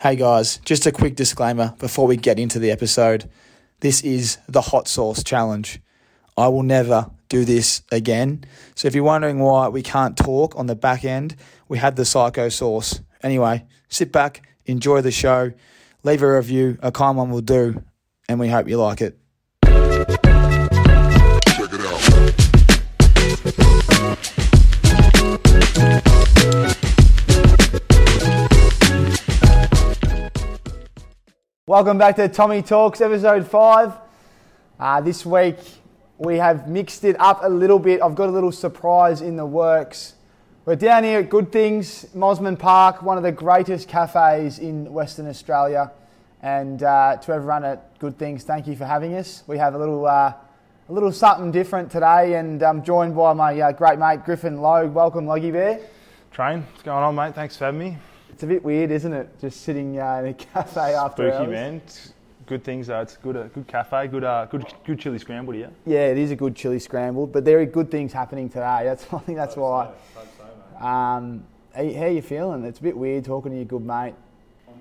Hey guys, just a quick disclaimer before we get into the episode. This is the Hot Sauce Challenge. I will never do this again. So if you're wondering why we can't talk on the back end, we had the psycho sauce. Anyway, sit back, enjoy the show, leave a review, a kind one will do, and we hope you like it. Welcome back to Tommy Talks, episode five. Uh, this week we have mixed it up a little bit. I've got a little surprise in the works. We're down here at Good Things, Mosman Park, one of the greatest cafes in Western Australia. And uh, to everyone at Good Things, thank you for having us. We have a little, uh, a little something different today, and I'm joined by my uh, great mate Griffin Logue. Welcome, Loggy Bear. Train, what's going on, mate? Thanks for having me. It's a bit weird, isn't it? Just sitting uh, in a cafe after Spooky, hours. man. Good things, though. It's a good, uh, good cafe, good, uh, good, good chili scrambled here. Yeah, it is a good chili scrambled, but there are good things happening today. That's I think that's why. Um, how, you- how you feeling? It's a bit weird talking to your good mate.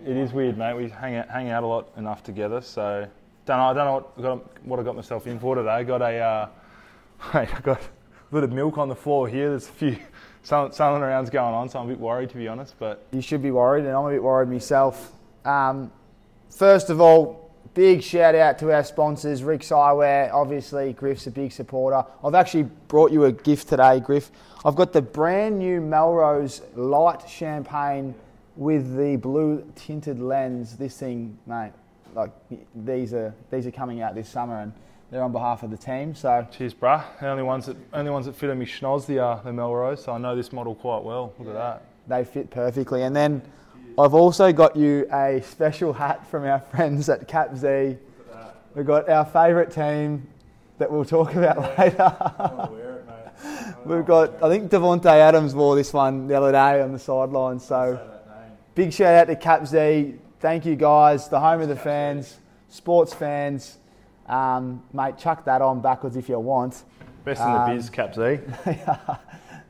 It is weird, mate. We hang out, hang out a lot enough together, so don't know. I don't know what, got, what I got myself in for today. Got a, uh, mate, I got a bit of milk on the floor here. There's a few something, something around's going on, so I'm a bit worried to be honest. But You should be worried, and I'm a bit worried myself. Um, first of all, big shout out to our sponsors, Rick's Eyewear. Obviously, Griff's a big supporter. I've actually brought you a gift today, Griff. I've got the brand new Melrose Light Champagne with the blue tinted lens. This thing, mate, like these are these are coming out this summer, and they're on behalf of the team. So cheers, bruh. The only ones that only ones that fit on me schnoz the uh, the Melrose, so I know this model quite well. Look at that. they fit perfectly. And then I've also got you a special hat from our friends at Cap Z. We've got our favourite team that we'll talk about later. We've got, I think Davante Adams wore this one the other day on the sidelines. So big shout out to Cap Z. Thank you guys, the home of the fans, sports fans. Um, mate, chuck that on backwards if you want. Best in the Um, biz, Cap Z.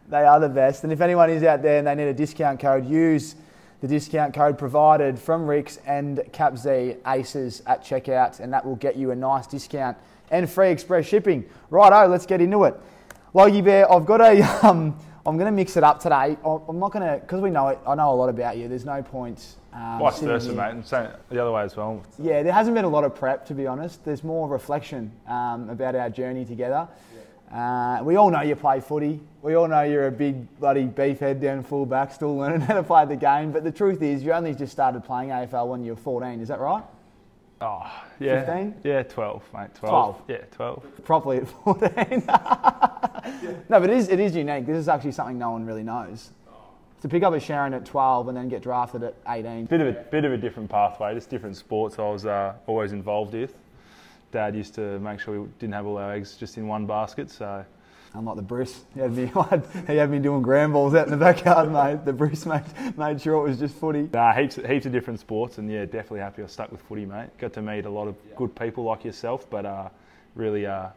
They are the best. And if anyone is out there and they need a discount code, use the discount code provided from Ricks and CapZ Aces at checkout, and that will get you a nice discount and free express shipping. Righto, let's get into it. Logie Bear, I've got a. Um, I'm going to mix it up today. I'm not going to because we know it. I know a lot about you. There's no point. Um, Vice versa, mate. And same the other way as well. yeah, there hasn't been a lot of prep, to be honest. There's more reflection um, about our journey together. Uh, we all know you play footy. We all know you're a big bloody beefhead down full back, still learning how to play the game. But the truth is, you only just started playing AFL when you were 14. Is that right? Oh, yeah. 15? Yeah, 12, mate. 12. 12? Yeah, 12. Properly at 14. no, but it is, it is unique. This is actually something no one really knows. To pick up a Sherrin at 12 and then get drafted at 18. Bit of a bit of a different pathway, just different sports I was uh, always involved with. Dad used to make sure we didn't have all our eggs just in one basket, so Unlike the Bruce, he had me, he had me doing grand balls out in the backyard, mate. The Bruce made, made sure it was just footy. nah, heaps heaps of different sports, and yeah, definitely happy I stuck with footy, mate. Got to meet a lot of good people like yourself, but uh, really uh,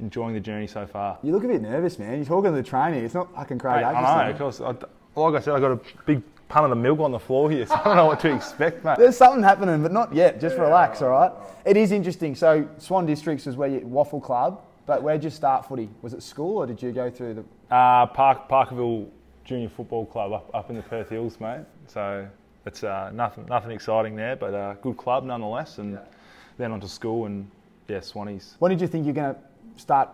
enjoying the journey so far. You look a bit nervous, man. You're talking to the trainer. It's not fucking Craig Mate, I know, of course. I, like I said, I got a big punt of milk on the floor here, so I don't know what to expect, mate. There's something happening, but not yet. Just relax, all right? It is interesting. So Swan Districts is where you WAFL Club, but where'd you start footy? Was it school or did you go through the? Uh, Park, Parkerville Junior Football Club up, up in the Perth Hills, mate. So it's uh, nothing nothing exciting there, but uh, good club nonetheless. And then on to school and yeah, Swannies. When did you think you're going to start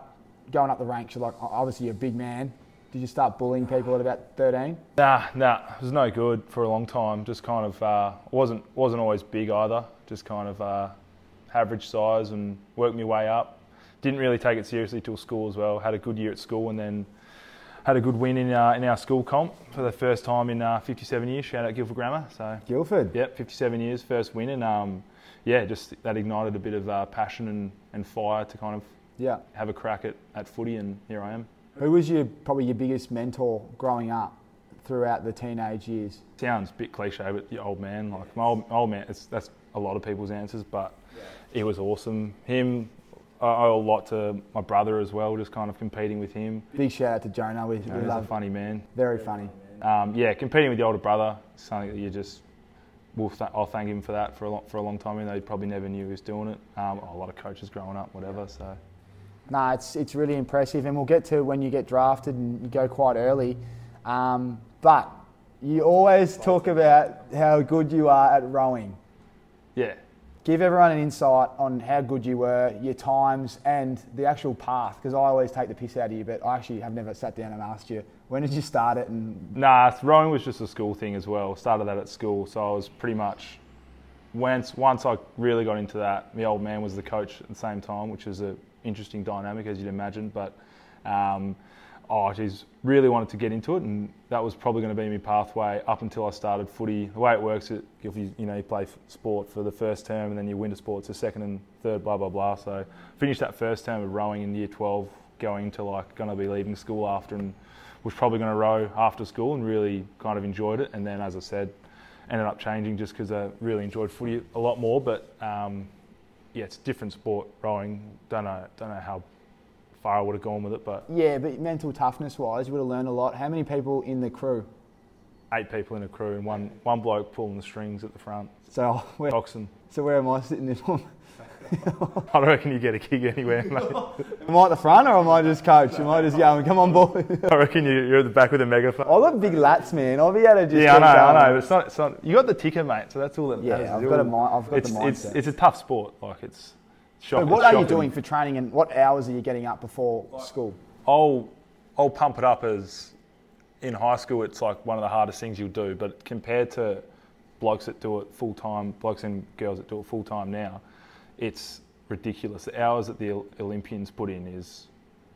going up the ranks? You're like, obviously you're a big man. Did you start bullying people at about 13? Nah, nah, it was no good for a long time. Just kind of uh, wasn't wasn't always big either. Just kind of uh, average size and worked my way up. Didn't really take it seriously till school as well. Had a good year at school and then had a good win in uh, in our school comp for the first time in uh, 57 years. Shout out Guildford Grammar. So Guildford. Yep, 57 years, first win, and um, yeah, just that ignited a bit of uh, passion and, and fire to kind of Yeah. have a crack at, at footy, and here I am. Who was your probably your biggest mentor growing up throughout the teenage years? Sounds a bit cliche, but the old man, like my old, my old man, it's, that's a lot of people's answers, but it was awesome. Him, I owe a lot to my brother as well, just kind of competing with him. Big shout out to Jonah. We, we he's a love funny man. very funny. Um, yeah, competing with the older brother something that you just we'll th- I'll thank him for that for a long, for a long time. Even though he probably never knew he was doing it. Um, a lot of coaches growing up, whatever. So No, it's it's really impressive, and we'll get to when you get drafted and you go quite early. Um, but you always talk about how good you are at rowing. yeah, Give everyone an insight on how good you were, your times, and the actual path. Because I always take the piss out of you, but I actually have never sat down and asked you when did you start it. And Nah, rowing was just a school thing as well. Started that at school, so I was pretty much once once I really got into that. My old man was the coach at the same time, which is an interesting dynamic as you'd imagine. But um, oh, geez, really wanted to get into it, and that was probably going to be my pathway up until I started footy. The way it works, it, if you you know you play sport for the first term, and then you winter sports the second and third, blah blah blah. So finished that first term of rowing in year 12, going to like going to be leaving school after and was probably going to row after school and really kind of enjoyed it. And then, as I said, ended up changing just because I really enjoyed footy a lot more. But um, yeah, it's a different sport rowing. Don't know, don't know how far I would have gone with it, but yeah, but mental toughness wise, you would have learned a lot. How many people in the crew? eight people in a crew and one one bloke pulling the strings at the front, So where, so where am I sitting in? I don't reckon you get a gig anywhere, mate. am I at the front or am I just coach? Am I just going, come on, boy? I reckon you, you're at the back with a megaphone. I've got big lats, man. I'll be able to just. Yeah, I know, I know. But it's not, it's not. You got the ticker, mate. So that's all that Yeah, matters. I've got a all- mi- I've got it's, the mindset. it's it's a tough sport. Like it's. Shock, So what it's are you doing for training and what hours are you getting up before school? I'll I'll pump it up as in high school. It's like one of the hardest things you'll do, but compared to blokes that do it full time, blokes and girls that do it full time now, it's ridiculous. The hours that the Olympians put in is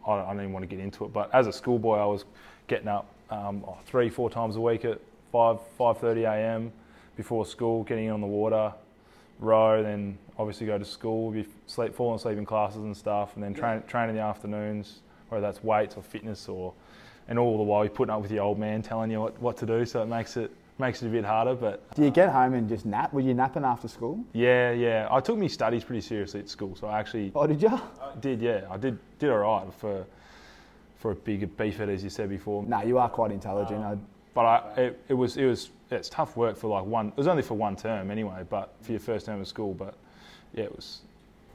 I don't, I don't even want to get into it. But as a schoolboy, I was getting up um, oh, three four times a week at five five thirty a.m. before school, getting in on the water, row, then obviously go to school, be sleep, falling asleep in classes and stuff, and then train, train in the afternoons, whether that's weights or fitness or, and all the while you're putting up with your old man telling you what, what to do, so it makes it makes it a bit harder. But Do you get home and just nap? Were you napping after school? yeah, yeah, I took my studies pretty seriously at school, so I actually Oh, did you? I did, yeah, I did did all right for for a big beefhead as you said before. No, you are quite intelligent. Um, I, But I, it, it was it was it's tough work for like one. It was only for one term anyway, but for your first term of school. But yeah, it was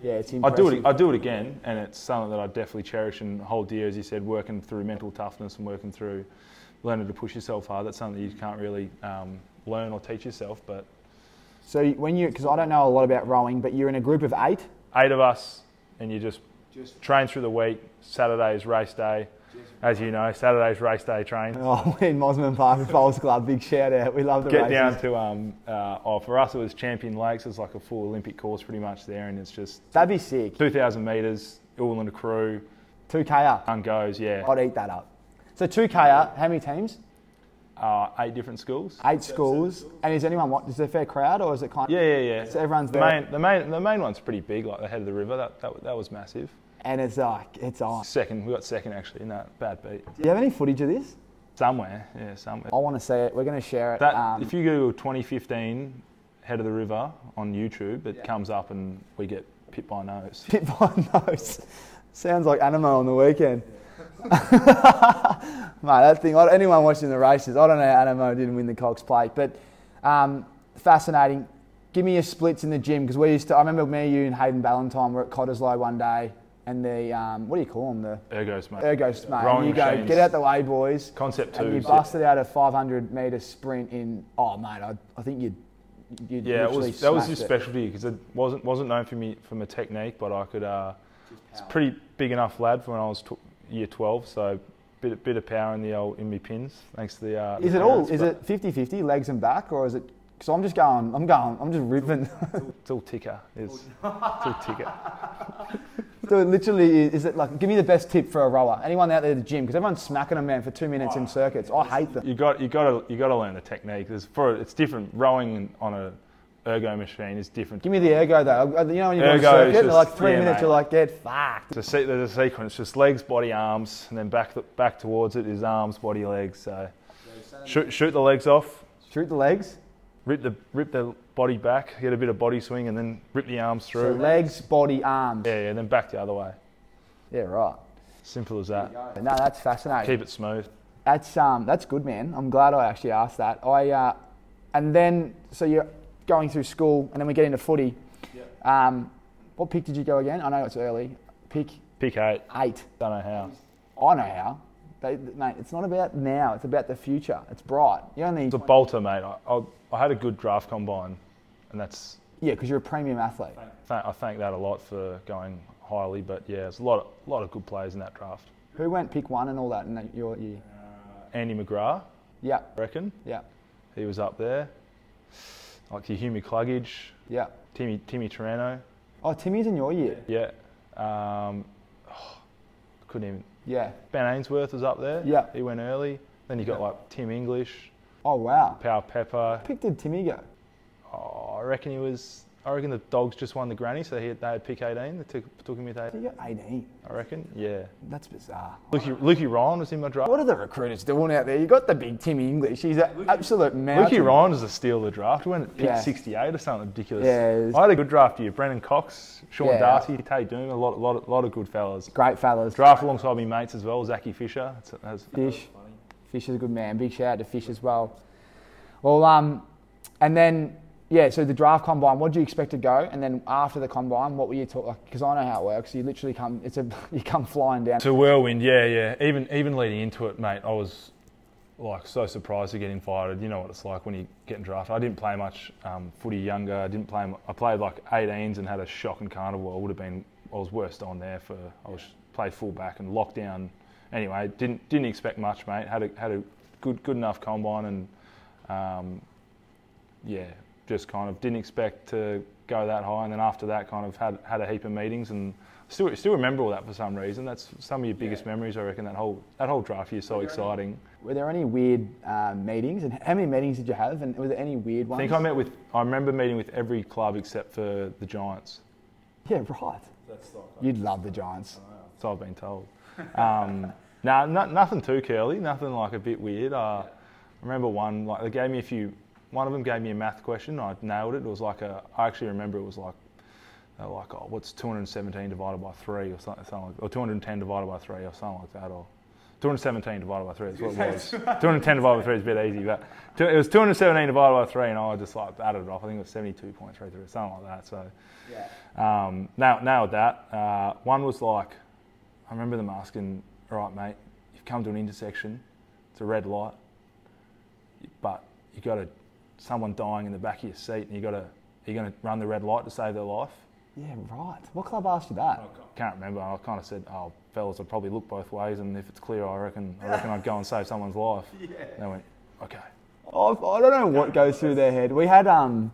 yeah, it's I do it. I do it again, and it's something that I definitely cherish and hold dear, as you said, working through mental toughness and working through learning to push yourself hard. That's something that you can't really um, learn or teach yourself. But So when you, because I don't know a lot about rowing, but you're in a group of eight. eight of us, and you just, train through the week. Saturday's race day, as you know. Saturday's race day train. Oh, we're in Mosman Park with Bowls Club. Big shout out. We love the Get races. down to um, uh, oh, for us it was Champion Lakes. It's like a full Olympic course pretty much there, and it's just That'd be sick. 2,000 metres, all in a crew. Two K. up. One goes, yeah. I'd eat that up. So two K. How many teams? Uh, eight different schools. Eight schools. And is anyone what? Is there a fair crowd or is it kind? Of, Yeah, yeah, yeah. So everyone's the there. main, the main, the main one's pretty big, like the head of the river. That, that, that was massive. And it's like it's on. Second, we got second actually in that bad beat. Do you have any footage of this? Somewhere, yeah, somewhere. I want to see it. We're going to share it. That um, if you Google 2015 head of the river on YouTube, it comes up and we get pit by nose. Pit by nose. Sounds like Anamoe on the weekend. Mate, that thing, anyone watching the races, I don't know how Anamoe didn't win the Cox plate, but um, fascinating. Give me your splits in the gym because we used to, I remember me, you, and Hayden Ballantyne were at Cottesloe one day and the, um, what do you call them? The Ergos, mate. ergos, mate. Rowing you go, machines. get out the way, boys. Concept And you busted out a 500 metre sprint in, oh, mate, I, I think you'd, you'd Yeah, it was, that was his it. specialty because it wasn't wasn't known for me for my technique, but I could. Uh, it's pretty big enough lad for when I was tw- year 12, so bit bit of power in the old in my pins, thanks to the. Uh, Is the it all? Is it 50-50, legs and back, or is it? So I'm just going, I'm going, I'm just ripping. It's all ticker. It's, it's all ticker. so it literally, is, is it like? Give me the best tip for a rower. Anyone out there at the gym? Because everyone's smacking a man for two minutes in circuits. I hate them. You got you got to you got to learn the technique. There's for it's different. Rowing on a ergo machine is different. Give me the ergo though. You know when you're on a circuit, just- like three yeah, minutes, mate. you're like, get fucked. There's a, there's a sequence, just legs, body, arms, and then back th- back towards it is arms, body, legs. So shoot, shoot the legs off, Shoot the legs. rip the rip the body back, get a bit of body swing, and then rip the arms So through. legs, body, arms. yeah, yeah, then back the other way. Yeah, right. Simple as that. No, that's fascinating. Keep it smooth. That's um, that's good, man. I'm glad I actually asked that. I uh, and then so you going through school, and then we get into footy. Um, what pick did you go again? I know it's early. Pick Pick eight. eight. Don't know how. I know how. They, mate, it's not about now. It's about the future. It's bright. You only It's a bolter, mate. I, I, I had a good draft combine, and that's yeah, because you're a premium athlete. th- I thank that a lot for going highly. But yeah, there's a lot of, lot of good players in that draft. Who went pick one and all that in that- your year? Andy McGrath, Yeah, I reckon yeah, he was up there. Like your Hugh McCluggage, yeah. Timmy Timmy Taranto. Oh, Timmy's in your year. Yeah. Um, couldn't even. Yeah. Ben Ainsworth was up there. Yeah. He went early. Then you got like Tim English, Oh wow. Powell-Pepper. Pick did Timmy go? Oh, I reckon he was. I reckon the dogs just won the granny, so he had, they had pick 18. They took, took him with 18. He got 18. I reckon. Yeah. That's bizarre. Lukey, Lukey Ryan was in my draft. What are the recruiters doing out there? You got the big Timmy English. He's an absolute mountain. Lukey Ryan was a steal of the draft. He went at pick Yeah. 68 or something ridiculous. Yeah, was- I had a good draft year. Brennan Cox, Sean Yeah. Darcy, Tay Doom, a lot, lot, lot of good fellas. Great fellas. Draft alongside me mates as well, Zachy Fisher. That's, that's, Fish. Fish is a good man. Big shout out to Fish as well. Well, um, and then yeah, so the draft combine. What do you expect to go? And then after the combine, what were you talking? Because I know how it works. You literally come. It's a you come flying down. It's a whirlwind, yeah, yeah. Even even leading into it, mate, I was like so surprised to get invited. You know what it's like when you get drafted. I didn't play much um, footy younger. I didn't play. I played like 18s and had a shock shocking carnival. I would have been. I was worst on there for. I was played full back and lockdown. Anyway, didn't didn't expect much, mate. Had a had a good good enough combine and um, yeah, just kind of didn't expect to go that high. And then after that, kind of had had a heap of meetings and still still remember all that for some reason. That's some of your biggest memories, I reckon. That whole that whole draft year is so exciting. Were there any weird um, meetings? And how many meetings did you have? And were there any weird ones? I think I met with. I remember meeting with every club except for the Giants. Yeah, right. You'd love the Giants. So I've been told. Um, nah, no, nothing too curly. Nothing like a bit weird. Uh, I remember one like they gave me a few. One of them gave me a math question. I nailed it. It was like a. I actually remember it was like. they like, oh, what's 217 divided by three or something, something like, or 210 divided by three or something like that, or 217 divided by three is what it was. 210 divided by three is a bit easy, but it was 217 divided by three, and I just like added it off. I think it was 72.33, something like that. So um, nailed, nailed that. Uh, one was like, I remember them asking, all right, mate, you've come to an intersection, it's a red light, but you got to someone dying in the back of your seat, and you got to you're going to run the red light to save their life. Yeah, right. What club asked you that? Can't remember. I kind of said, "Oh, fellas, I'd probably look both ways, and if it's clear, I reckon, I reckon I'd go and save someone's life." Yeah. They went, "Okay." I've, I don't know what goes through their head. We had, um,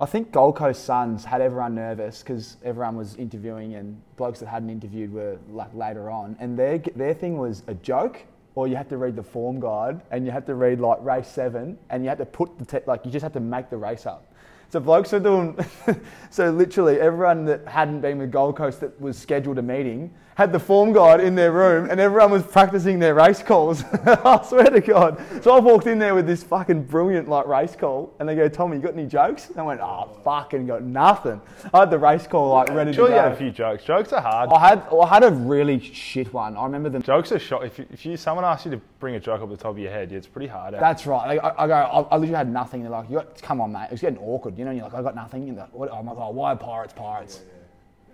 I think Gold Coast Suns had everyone nervous because everyone was interviewing and blokes that hadn't interviewed were like later on, and their their thing was a joke. Or you had to read the form guide, and you had to read like race seven, and you had to put the te- like you just had to make the race up. So blokes were doing, so literally everyone that hadn't been with Gold Coast that was scheduled a meeting had the form guide in their room and everyone was practicing their race calls. I swear to God. So I walked in there with this fucking brilliant like race call and they go, Tommy, you got any jokes? And I went, oh, fucking got nothing. I had the race call like ready Sure, to you had a few jokes. Jokes are hard. I had, I had a really shit one. I remember the Jokes are shot. If, you, if you someone asks you to bring a joke up the top of your head, yeah, it's pretty hard. eh? That's right. I, I go, I, I literally had nothing. They're like, you got, come on, mate. It was getting awkward, you know. And you're like, I got nothing. And like, what? I'm like, oh, why are pirates pirates?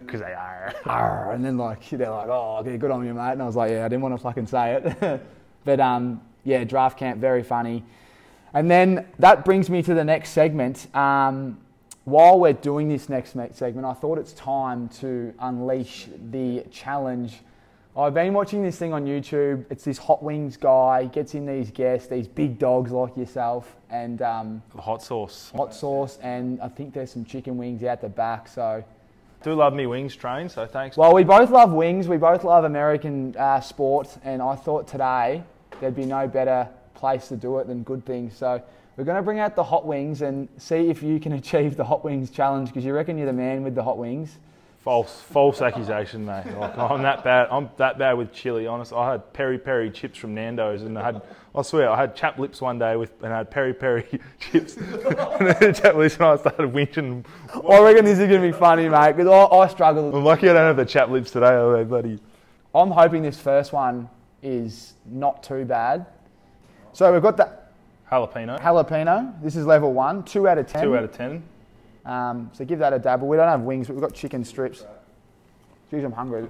Because they are. Arr, and then like they're like, oh, okay, good on you, mate. And I was like, yeah, I didn't want to fucking say it, but um, yeah, draft camp, very funny. And then that brings me to the next segment. Um, while we're doing this next me- segment, I thought it's time to unleash the challenge. I've been watching this thing on YouTube. It's this hot wings guy gets in these guests, these big dogs like yourself, and um, Hot sauce. hot sauce, and I think there's some chicken wings out the back. So. Do love me wings train, so thanks. Well, we both love wings. We both love American uh, sport, and I thought today there'd be no better place to do it than Good Things. So we're going to bring out the hot wings and see if you can achieve the hot wings challenge because you reckon you're the man with the hot wings. False, false accusation, mate. Like, I'm that bad. I'm that bad with chili. Honest, I had peri peri chips from Nando's, and I had, I swear, I had chap lips one day with, and I had peri peri chips. and then chap lips, and I started winching. I reckon this is going to be funny, mate, because I, I struggle. I'm lucky I don't have the chap lips today. Oh, bloody. I'm hoping this first one is not too bad. So we've got that. Jalapeno. Jalapeno. This is level one. Two out of ten. Two out of ten. Um, so give that a dabble. We don't have wings, but we've got chicken strips. Jeez, I'm hungry.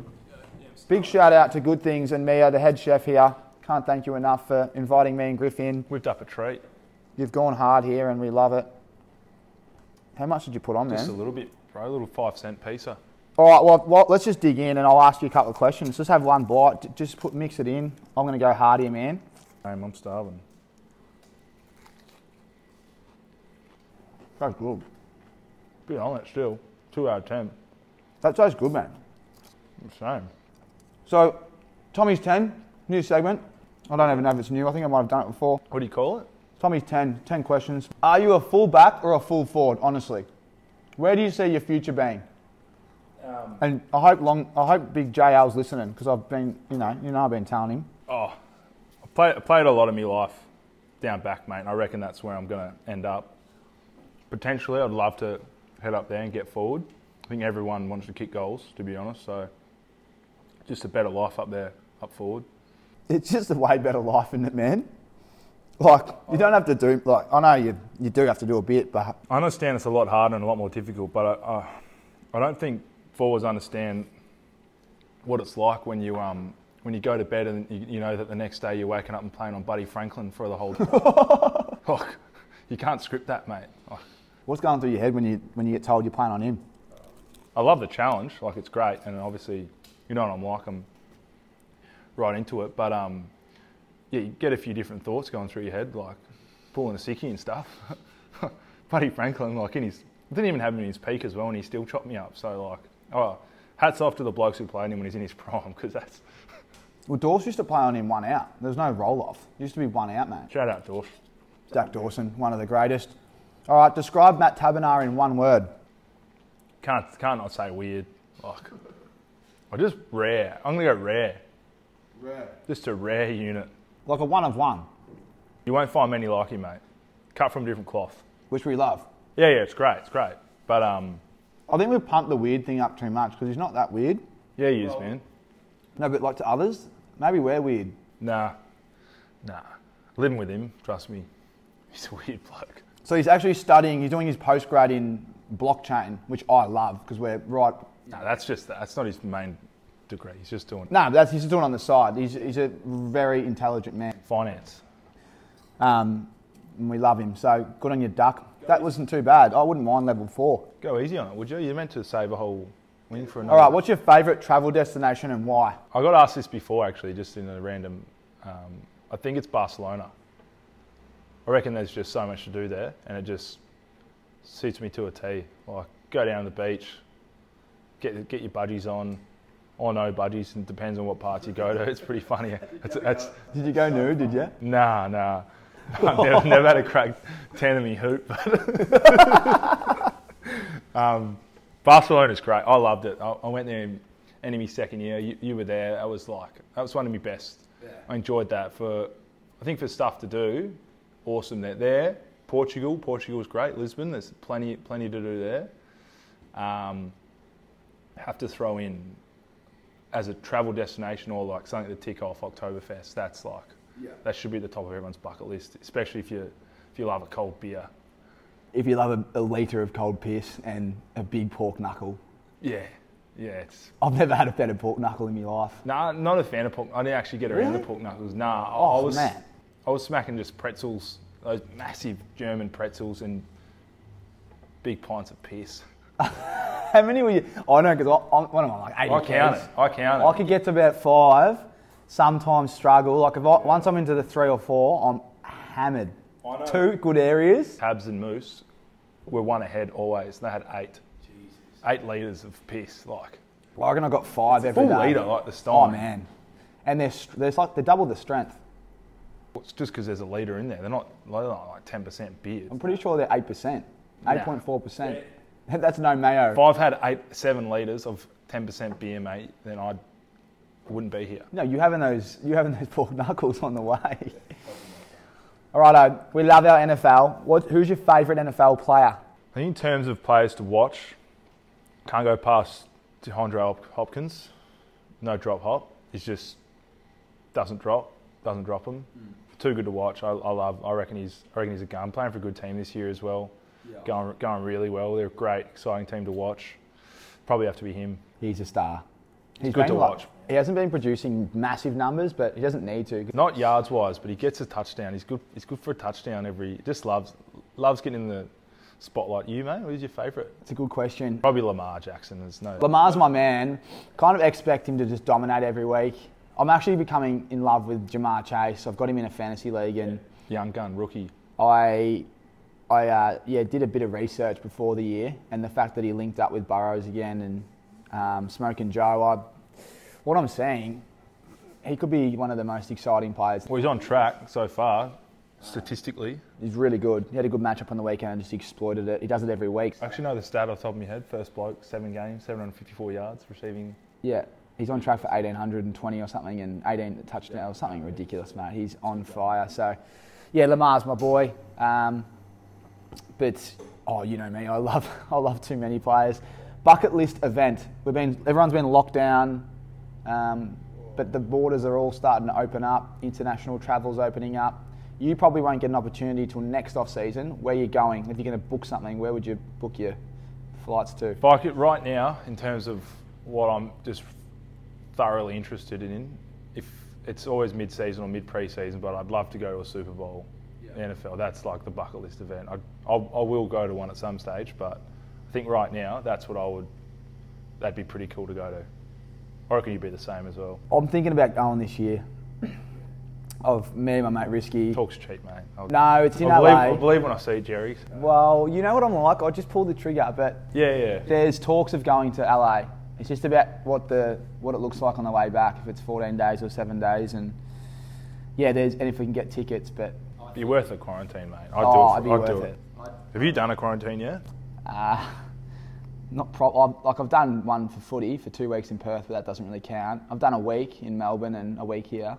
Big shout out to Good Things and Mia, the head chef here. Can't thank you enough for inviting me and Griff in. Whipped up a treat. You've gone hard here and we love it. How much did you put on there? Just a little bit, bro. A little five cent pizza. All right, well, well, let's just dig in and I'll ask you a couple of questions. Just have one bite. Just put mix it in. I'm going to go hard here, man. Damn, I'm starving. That's good. Bit on it still. Two out of ten. That tastes good, man. Same. So, Tommy's 10, new segment. I don't even know if it's new. I think I might have done it before. What do you call it? Tommy's 10, 10 questions. Are you a full back or a full forward, honestly? Where do you see your future being? Um, and I hope long, I hope Big JL's listening because I've been, you know, you know, I've been telling him. Oh, I played, I played a lot of my life down back, mate. And I reckon that's where I'm going to end up. Potentially, I'd love to head up there and get forward. I think everyone wants to kick goals, to be honest. So, just a better life up there, up forward. It's just a way better life, isn't it, man? Like you don't have to do like I know you you do have to do a bit, but I understand it's a lot harder and a lot more difficult, but I, I, I don't think forwards understand what it's like when you um when you go to bed and you, you know that the next day you're waking up and playing on Buddy Franklin for the whole. oh, you can't script that, mate. Oh, what's going through your head when you when you get told you're playing on him? I love the challenge, like it's great, and obviously, you know what I'm like. I'm right into it, but um, yeah, you get a few different thoughts going through your head, like pulling a sickie and stuff. Buddy Franklin, like in his, didn't even have him in his peak as well, and he still chopped me up. So like, oh, hats off to the blokes who played him when he's in his prime, because that's Well, Dawes used to play on him one out. There's no roll off. Used to be one out, man. shout out Dorsch. Zac Dawson, one of the greatest. All right, describe Matt Taberner in one word. Can't can't not say weird. Like, or just rare. I'm gonna go rare. Rare. Just a rare unit. Like a one of one, You won't find many like him, mate. Cut from different cloth. which we love. Yeah, yeah, it's great, it's great. But um, I think we've pumped the weird thing up too much because he's not that weird. yeah, he is, man. No, but like to others, maybe we're weird. Nah, nah. Living with him, trust me, he's a weird bloke. So he's actually studying. He's doing his postgrad in blockchain, which I love because we're right. No, that's just that's not his main degree. He's just doing No, that's he's just doing it on the side. He's, he's a very intelligent man. finance. Um, and we love him. So good on your duck. That wasn't too bad. I wouldn't mind level four. Go easy on it, would you? You're meant to save a whole wing for another. right, what's your favourite travel destination and why? I got asked this before, actually, just in a random. Um, I think it's Barcelona. I reckon there's just so much to do there, and it just suits me to a T. Like go down to the beach, get get your budgies on, or no budgies, and it depends on what parts you go to. It's pretty funny. It's, it's Did you go nude? Did you? nah, nah. I've never, never had a crack ten in me hoop. But um, Barcelona's great. I loved it. I, I went there in enemy second year. You, you were there. That was like that was one of my best. I enjoyed that for I think for stuff to do. Awesome. that there. Portugal. Portugal's great. Lisbon. There's plenty plenty to do there. Um, have to throw in as a travel destination or like something to tick off Oktoberfest. That's like that should be at the top of everyone's bucket list, especially if you if you love a cold beer. If you love a, a litre of cold piss and a big pork knuckle. Yeah, yeah. It's I've never had a better pork knuckle in my life. nah, not a fan of pork. I didn't actually get around Really? the pork knuckles. Nah, I, Oh, I was man. I was smacking just pretzels, those massive German pretzels and big pints of piss. How many were you? I know because one of them, like 80 I count it. I count it. I could get to about five, sometimes struggle. Like, if I, once I'm into the three or four, I'm hammered. I know. Two good areas. Tabs and Moose were one ahead always. They had eight. Jesus. Eight litres of piss, like. Well, I reckon I got five every full day. litre, like the style. Oh, man. And they're, they're, like, they're double the strength. It's just because there's a litre in there. They're not, they're not like 10% beer. I'm pretty sure they're 8%, 8.4%. That's no mayo. If I've had eight, seven liters of ten percent beer, mate, then I wouldn't be here. No, you having those you having those pork knuckles on the way. All right, uh, we love our NFL. What, who's your favourite NFL player? I think in terms of players to watch, can't go past DeAndre Hopkins. No drop hop. He's just doesn't drop, doesn't drop them. Hmm. too good to watch. I, I love. I reckon he's. I reckon he's a gun. Playing for a good team this year as well. Going going really well. They're a great, exciting team to watch. Probably have to be him. He's a star. He's good to like- watch. He hasn't been producing massive numbers, but he doesn't need to. Not yards wise, but he gets a touchdown. He's good. He's good for a touchdown every. Just loves loves getting in the spotlight. You mate, who's your favourite? It's a good question. Probably Lamar Jackson. There's no. Lamar's my man. Kind of expect him to just dominate every week. I'm actually becoming in love with Ja'Marr Chase. I've got him in a fantasy league, and young gun rookie. I, I uh, yeah, did a bit of research before the year, and the fact that he linked up with Burrows again and um, Smoking Joe. I, what I'm saying, he could be one of the most exciting players. Well, he's on track so far, statistically. He's really good. He had a good matchup on the weekend and just exploited it. He does it every week. I actually know the stat off the top of my head. First bloke, seven games, 754 yards receiving. Yeah, he's on track for 1820 or something and 18 touchdowns or something ridiculous, mate. He's on fire. So, yeah, Lamar's my boy. Um, but oh, you know me, I love I love too many players. Bucket list event. We've been everyone's been locked down, um, but the borders are all starting to open up. International travel's opening up. You probably won't get an opportunity till next off season. Where you're going? If you're going to book something, where would you book your flights to? Right now, in terms of what I'm just thoroughly interested in, if it's always mid-season or mid-pre-season, but I'd love to go to a Super Bowl, NFL. That's like the bucket list event. I, I'll, I will go to one at some stage, but I think right now that's what I would. That'd be pretty cool to go to. I reckon you'd be the same as well. I'm thinking about going this year. Of me and my mate Risky. Talk's cheap, mate. I'll, No, it's in I believe, LA. I believe when I see Jerry. so- Well, you know what I'm like. I just pulled the trigger, but Yeah, yeah. there's talks of going to LA. It's just about what the what it looks like on the way back. If it's 14 days or seven days, and yeah, there's and if we can get tickets, but Be worth a quarantine, mate. I'd Oh, do it. I'd be I'd worth do it. Have you done a quarantine yet? uh, not pro- I've, like I've done one for footy for two weeks in Perth, but that doesn't really count. I've done a week in Melbourne and a week here,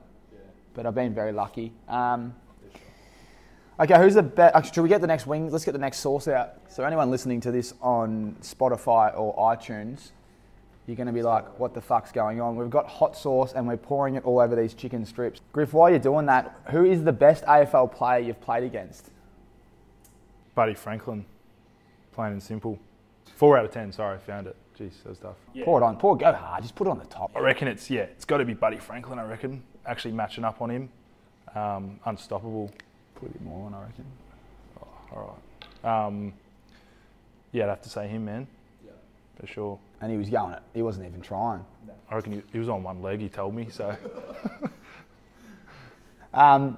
but I've been very lucky. Um, Okay, who's the best? Actually, should we get the next wing? Let's get the next source out. So, anyone listening to this on Spotify or iTunes, you're going to be like, what the fuck's going on? We've got hot sauce and we're pouring it all over these chicken strips. Griff, while you're doing that, who is the best AFL player you've played against? Buddy Franklin, plain and simple. Four out of ten. Sorry, I found it. Jeez, that was tough. Pour it on. Pour, go hard. Just put it on the top. I reckon it's yeah, it's got to be Buddy Franklin. I reckon actually matching up on him, um, unstoppable. Put a bit more on, I reckon. All right. Um, yeah, I'd have to say him, man. For sure. And he was going it. He wasn't even trying. I reckon he, he was on one leg. He told me so. Um,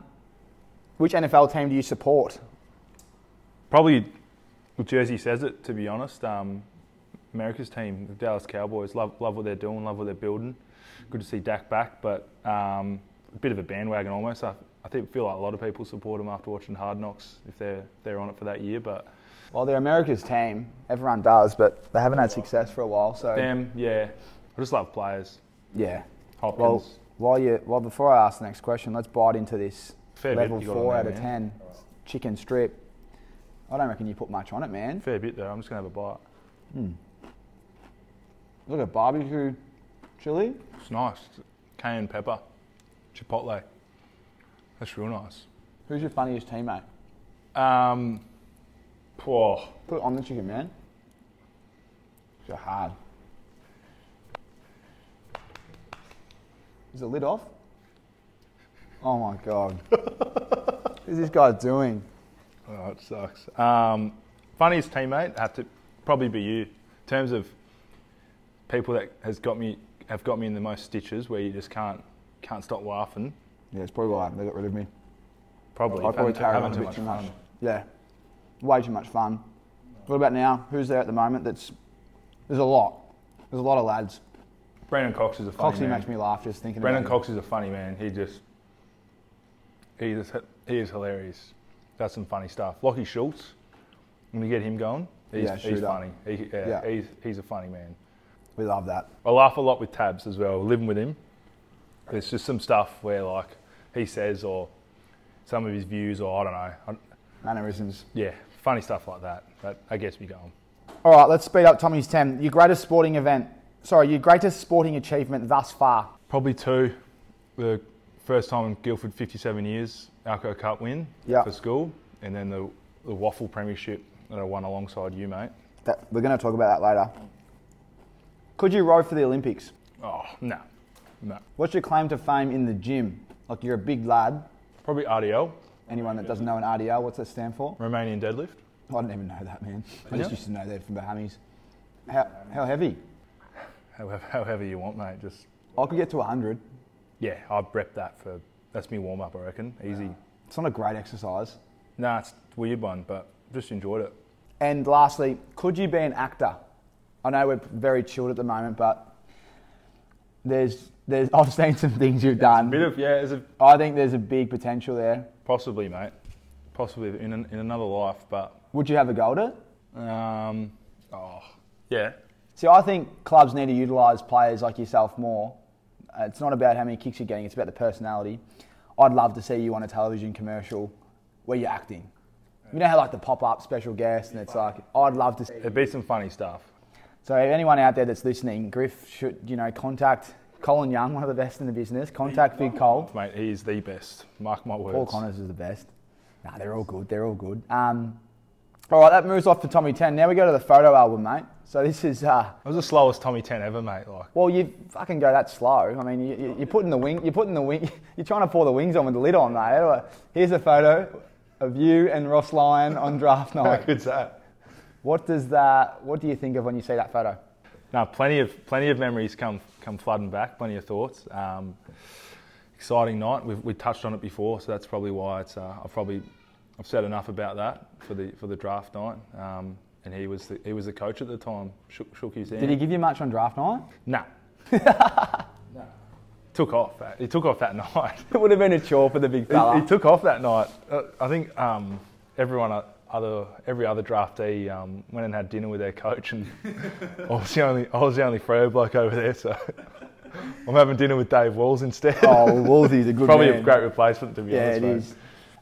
which NFL team do you support? Probably, well, Jersey says it. To be honest, um, America's team, the Dallas Cowboys, love love what they're doing, love what they're building. Good to see Dak back, but um, a bit of a bandwagon almost. I, I think feel like a lot of people support them after watching Hard Knocks if they're they're on it for that year. But Well, they're America's team. Everyone does, but they haven't had success for a while. So them, yeah, I just love players. yeah. Hopkins, Well, while you well before I ask the next question, let's bite into this Fair level on four out of ten chicken strip. I don't reckon you put much on it, man. fair bit though. I'm just gonna have a bite. Look at barbecue chili. It's nice. Cayenne pepper, chipotle. That's real nice. Who's your funniest teammate? Um, whoa. Put it on the chicken, man. It's hard. Is the lid off? Oh my god. what is this guy doing? Oh, it sucks. Um, funniest teammate have to probably be you. In terms of people that has got me have got me in the most stitches where you just can't can't stop laughing. Yeah, it's probably why they got rid of me. Probably I probably having on a too bit much too fun. much. Yeah, way too much fun. What about now? Who's there at the moment? That's there's a lot. There's a lot of lads. Brennan Cox is a funny Coxie man. makes me laugh just thinking Brennan Cox is a funny man. He just he is he is hilarious. Does some funny stuff. Lockie Schultz, when you get him going, he's, Yeah, he's funny. He, yeah, Yeah. He's, he's a funny man. We love that. I laugh a lot with Tabs as well, living with him. There's just some stuff where like he says or some of his views or I don't know. Mannerisms. yeah, funny stuff like that. That, that gets me going. All right, let's speed up Tommy's 10. Your greatest sporting event, sorry, your greatest sporting achievement thus far. Probably two. The first time in Guildford 57 years, Alcock Cup win Yeah. for school, and then the, the WAFL Premiership that I won alongside you, mate. That, we're going to talk about that later. Could you row for the Olympics? Oh, no. No. What's your claim to fame in the gym? Like you're a big lad. Probably RDL, Anyone that doesn't know an RDL, what's that stand for? Romanian deadlift. I didn't even know that, man. I just used to know that from Bahamas. How, how heavy? However, however you want, mate. Just, I could get to 100. yeah, I've repped that for, that's me warm up, I reckon. Easy. It's not a great exercise. Nah, it's a weird one, but just enjoyed it. And lastly, could you be an actor? I know we're very chilled at the moment, but there's, there's I've seen some things you've done. Bit of, yeah, a, I think there's a big potential there. Possibly, mate. Possibly in, an, in another life, but, Would you have a go at it? um, oh, yeah. See, I think clubs need to utilise players like yourself more. It's not about how many kicks you're getting; it's about the personality. I'd love to see you on a television commercial where you're acting. You know how like the pop-up special guest, and it's like I'd love to. See. It'd be some funny stuff. So, if anyone out there that's listening, Griff should you know contact Colin Young, one of the best in the business. Contact Big Cole. Mate, he is the best. Mark my words. Paul Connors is the best. Nah, they're all good. They're all good. Um, all right, that moves off to Tommy Ten. Now we go to the photo album, mate. So this is. Uh, I was the slowest Tommy 10 ever, mate. Like, Well, you fucking go that slow. I mean, you, you, you're putting the wing, you're putting the wing, you're trying to pour the wings on with the lid on, mate. Here's a photo of you and Ross Lyon on draft how night. good's that? What does that? What do you think of when you see that photo? No, plenty of plenty of memories come come flooding back. Plenty of thoughts. Um, exciting night. We've we touched on it before, so that's probably why it's. Uh, I've probably I've said enough about that for the for the draft night. Um, and he was the, he was the coach at the time. Shook, shook his hand. Did he give you much on draft night? Nah. no. Took off. He took off that night. It would have been a chore for the big He, fella. he took off that night. Uh, I think um, everyone, uh, other every other draftee um, went and had dinner with their coach, and I was the only I was the only Freo bloke over there. So I'm having dinner with Dave Walls instead. oh, Wolsey's a good Probably man. a great replacement to be Yeah, honest. it mate. is.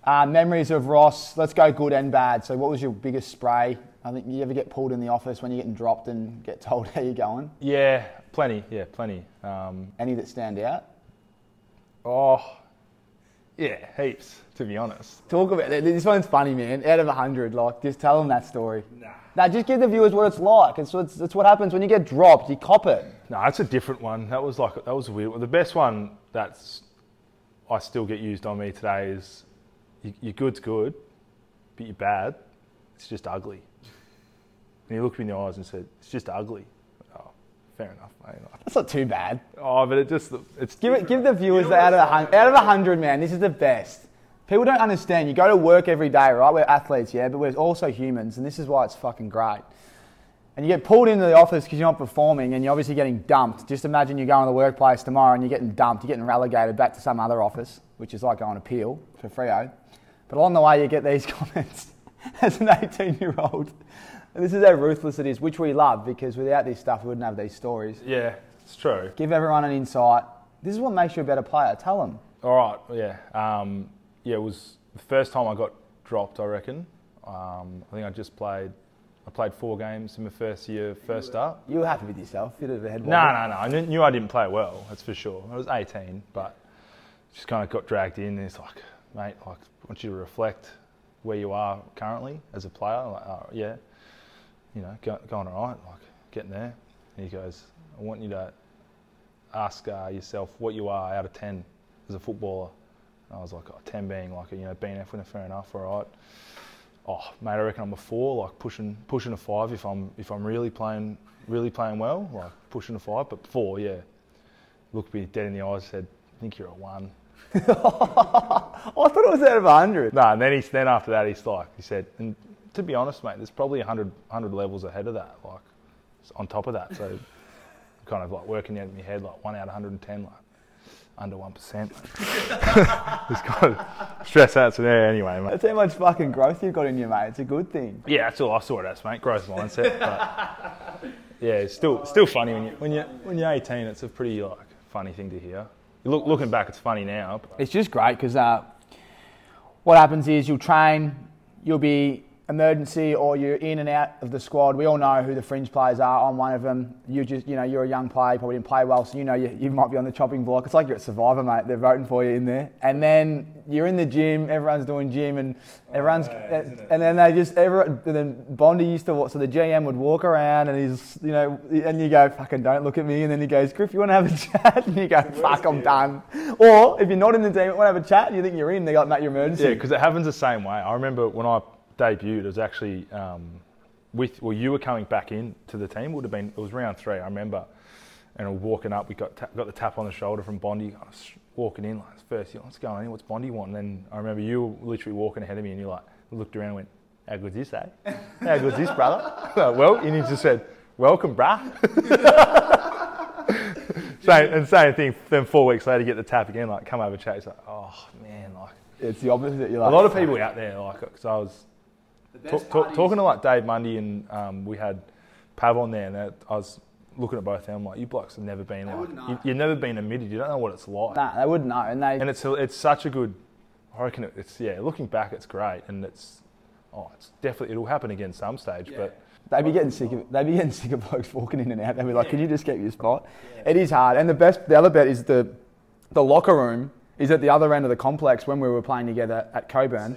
Uh, memories of Ross. Let's go good and bad. So, what was your biggest spray? I think you ever get pulled in the office when you're getting dropped and get told how you're going. Yeah, plenty. Yeah, plenty. Um, Any that stand out? oh, yeah, heaps. To be honest. Talk about it. This one's funny, man. Out of a hundred, like just tell them that story. Nah. Nah, just give the viewers what it's like. It's, it's, it's what happens when you get dropped. You cop it. No, that's a different one. That was like that was a weird. one. The best one that's I still get used on me today is you, your good's good, but you're bad. It's just ugly. And he looked me in the eyes and said, "It's just ugly." Fair enough, That's not too bad. Oh, but it just it's Give it. Give the viewers the out of hundred. Out of a hundred, man. This is the best. People don't understand. You go to work every day, right? We're athletes, yeah, but we're also humans, and this is why it's fucking great. And you get pulled into the office because you're not performing, and you're obviously getting dumped. Just imagine you go in the workplace tomorrow and you're getting dumped. You're getting relegated back to some other office, which is like going to appeal for Freo. But along the way, you get these comments as an 18 year old. And this is how ruthless it is, which we love because without this stuff, we wouldn't have these stories. yeah, it's true. Give everyone an insight. This is what makes you a better player. Tell them. All right, yeah, um, yeah. It was the first time I got dropped. I reckon. Um, I think I just played. I played four games in my first year, first start. You were happy with yourself. Bit of a head No, no, no. I knew- knew I didn't play well. That's for sure. I was 18, but just kind of got dragged in. And it's like, mate, like, I want you to reflect where you are currently as a player. Like, oh, yeah, you know, go, going all right, like getting there. And he goes, I want you to ask uh, yourself what you are out of 10 as a footballer. And I was like, oh, 10 being like a you know BNF winner, fair enough, all right. Oh, mate, I reckon I'm a four, like pushing pushing a five if I'm if I'm really playing really playing well, like pushing a five, but four, yeah. Looked me dead in the eyes, said, I think you're a one. I thought it was out of 100. No, and then he's then after that he's like he said, and to be honest, mate, there's probably 100, 100 levels ahead of that, like on top of that. So kind of like working out in my head, like one out of 110, like under one percent. Just kind of stress out to there anyway, mate. That's how much fucking growth you've got in you, mate. It's a good thing. Yeah, that's all I saw it as, mate. Growth mindset. But yeah, it's still still funny when you when you when you're 18. It's a pretty like funny thing to hear. Look looking back, it's funny now. But It's just great because uh, what happens is you'll train, you'll be emergency or you're in and out of the squad, we all know who the fringe players are. I'm one of them. You just, you know, you're a young player, you probably didn't play well, so you know you, you might be on the chopping block. It's like you're at Survivor, mate. They're voting for you in there, and then you're in the gym. Everyone's doing gym, and everyone's, oh, and then they just, everyone, then Bondi used to, walk, so the GM would walk around, and he's, you know, and you go, fucking don't look at me, and then he goes, Griff, you want to have a chat? And you go, fuck, I'm done. Or if you're not in the team, want to have a chat, and you think you're in, they got, mate, your emergency. Yeah, because it happens the same way. I remember when I debuted, it was actually um, with, well, you were coming back in to the team. It would have been, it was round three, I remember. And walking up, we got ta- got the tap on the shoulder from Bondi. I was walking in, like, first, what's going on? What's Bondi want? And then I remember you were literally walking ahead of me and you like, looked around and went, how good's this, eh? How good's this, brother? well, and he just said, welcome, bruh. same, and same thing, then four weeks later, you get the tap again, like, come over, chat. He's like, oh, man, like, It's the opposite. You're like, a lot of people out there like because I was talk, talk, talking to like Dave Mundy and um, we had Pav on there and that, I was looking at both of them like you blokes have never been like you, you've never been admitted you don't know what it's like Nah, they wouldn't know, and they. and it's it's such a good I reckon it, it's yeah looking back it's great and it's oh it's definitely it'll happen again some stage but They'd be getting sick of they'd be getting sick of blokes walking in and out. They'd be like, "Can you just get your spot?" It is hard, and the best, the other bet is the the locker room is at the other end of the complex when we were playing together at Cockburn,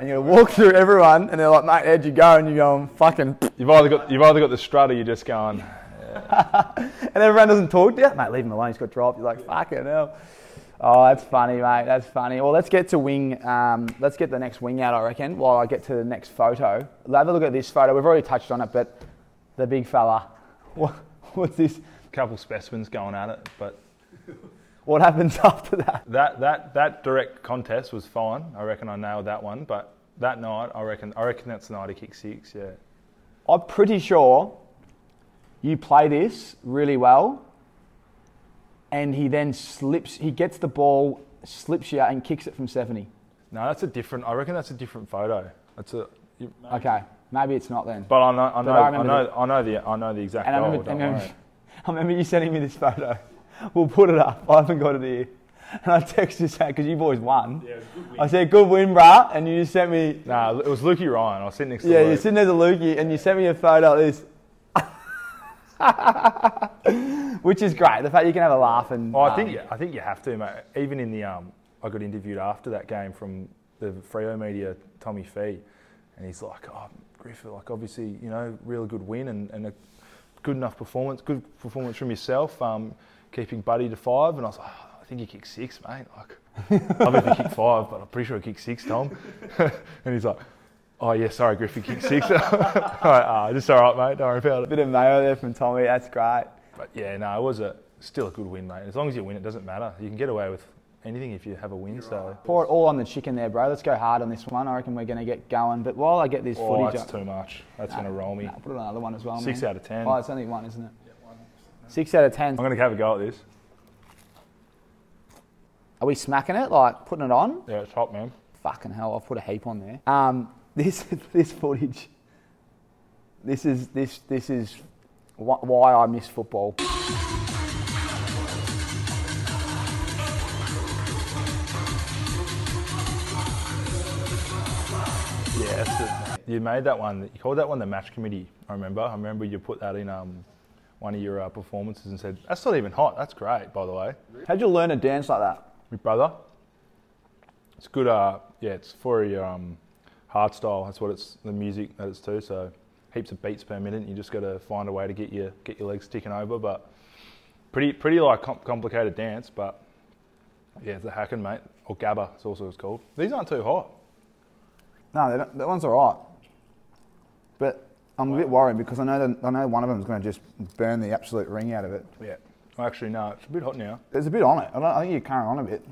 and you walk through everyone, and they're like, "Mate, how'd you go?" And you go, "Fucking," you've either got you've either got the strut or you're just going and everyone doesn't talk to you. Mate, leave him alone. He's got dropped. You're like, "Fucking hell." Oh, that's funny, mate. That's funny. Well, let's get to wing. Um, let's get the next wing out, I reckon. While I get to the next photo, have a look at this photo. We've already touched on it, but the big fella. What, what's this? couple specimens going at it but What happens after that? that that that direct contest was fine I reckon I nailed that one but that night I reckon I reckon that's the night he kicked six yeah I'm pretty sure you play this really well, and he then slips. He gets the ball, slips you, and kicks it from 70. No, that's a different. I reckon that's a different photo. That's a. You, Okay, maybe it's not then. but I know, I know, I I, remember know, I know the, I know the exact And I goal. remember, don't I, remember. I remember you sending me this photo. We'll put it up. I haven't got it here. And I texted you saying, because you boys won. I said, good win, bruh. And you just sent me, Nah, it was Lukey Ryan. I was sitting next to yeah, Luke. you're sitting there to Lukey, and you sent me a photo of this. Which is great. The fact you can have a laugh and. Oh, I um, think I think you have to, mate. Even in the um, I got interviewed after that game from the Freo media, Tommy Fee, and he's like, "Oh, Griffin, like obviously, you know, really good win and, and a good enough performance, good performance from yourself, um, keeping Buddy to five. And I was like, oh, I think he kicked six, mate. Like, I bet he kicked five, but I'm pretty sure he kicked six, Tom. and he's like, Oh yeah, sorry, Griffith kicked six. all right, ah, just all right, mate. Don't worry about it. Bit of mayo there from Tommy. That's great. But yeah, no, it was a still a good win, mate. As long as you win, it doesn't matter. You can get away with anything if you have a win. so Pour it all on the chicken there, bro. Let's go hard on this one. I reckon we're going to get going. But while I get this oh, footage, that's too much. That's going to roll me. Nah, put another one as well. Six man. out of ten. Oh, it's only one, isn't it? Six out of ten. I'm going to have a go at this. Are we smacking it? Like putting it on? Yeah, it's hot, man. Fucking hell! I've put a heap on there. Um, this this footage. This is this this is wh- why I miss football. Yeah. You made that one. You called that one the match committee. I remember. I remember you put that in um, one of your uh, performances and said, "That's not even hot. That's great, by the way." How'd you learn to dance like that? My brother. It's good. Uh, yeah, it's for your um, hard style. That's what it's the music that it's to. So heaps of beats per minute. You just got to find a way to get your get your legs ticking over. But pretty pretty like com- complicated dance. But yeah, it's a hakken mate or gabber. It's also it's called. These aren't too hot. No, that one's all right. But I'm a bit worried because I know that, I know one of them is going to just burn the absolute ring out of it. Yeah. Well, actually, no. It's a bit hot now. There's a bit on it. I, don't, I think you're carrying on a bit.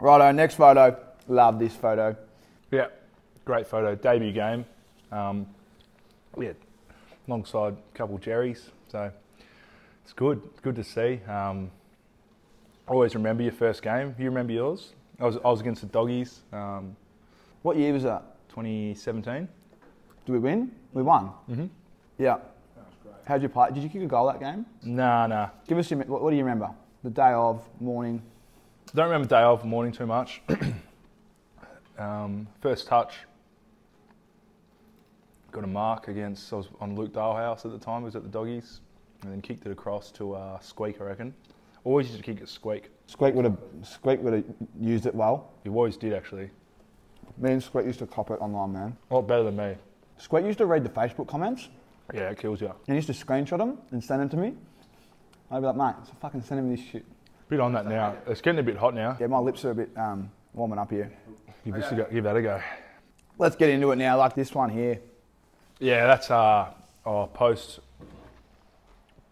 Righto, next photo. Love this photo. Yeah, great photo. Debut game. Um, yeah, alongside a couple of Jerrys. So it's good. It's good to see. Um, always remember your first game. You remember yours? I was, I was against the Doggies, um, What year was that? 2017. Did we win? We won. Mm-hmm. Yeah. How'd you play? Did you kick a goal that game? Nah, nah. Give us your. What, what do you remember? The day of, morning. Don't remember day of morning too much. um, first touch. got a mark against. I was on Luke Dahlhaus at the time. He was at the doggies, and then kicked it across to uh, Squeak. I reckon. Always used to kick it Squeak. Squeak would have Squeak would have used it well. He always did actually. Me and Squeak used to cop it online, man. A lot better than me. Squeak used to read the Facebook comments Yeah, it kills you. and he used to screenshot them and send them to me. I'd be like, mate, so fucking send him this shit. Bit on that now. It's getting a bit hot now. Yeah, my lips are a bit um, warming up here. Give, this a go, give that a go. Let's get into it now, like this one here. Yeah, that's uh, oh, post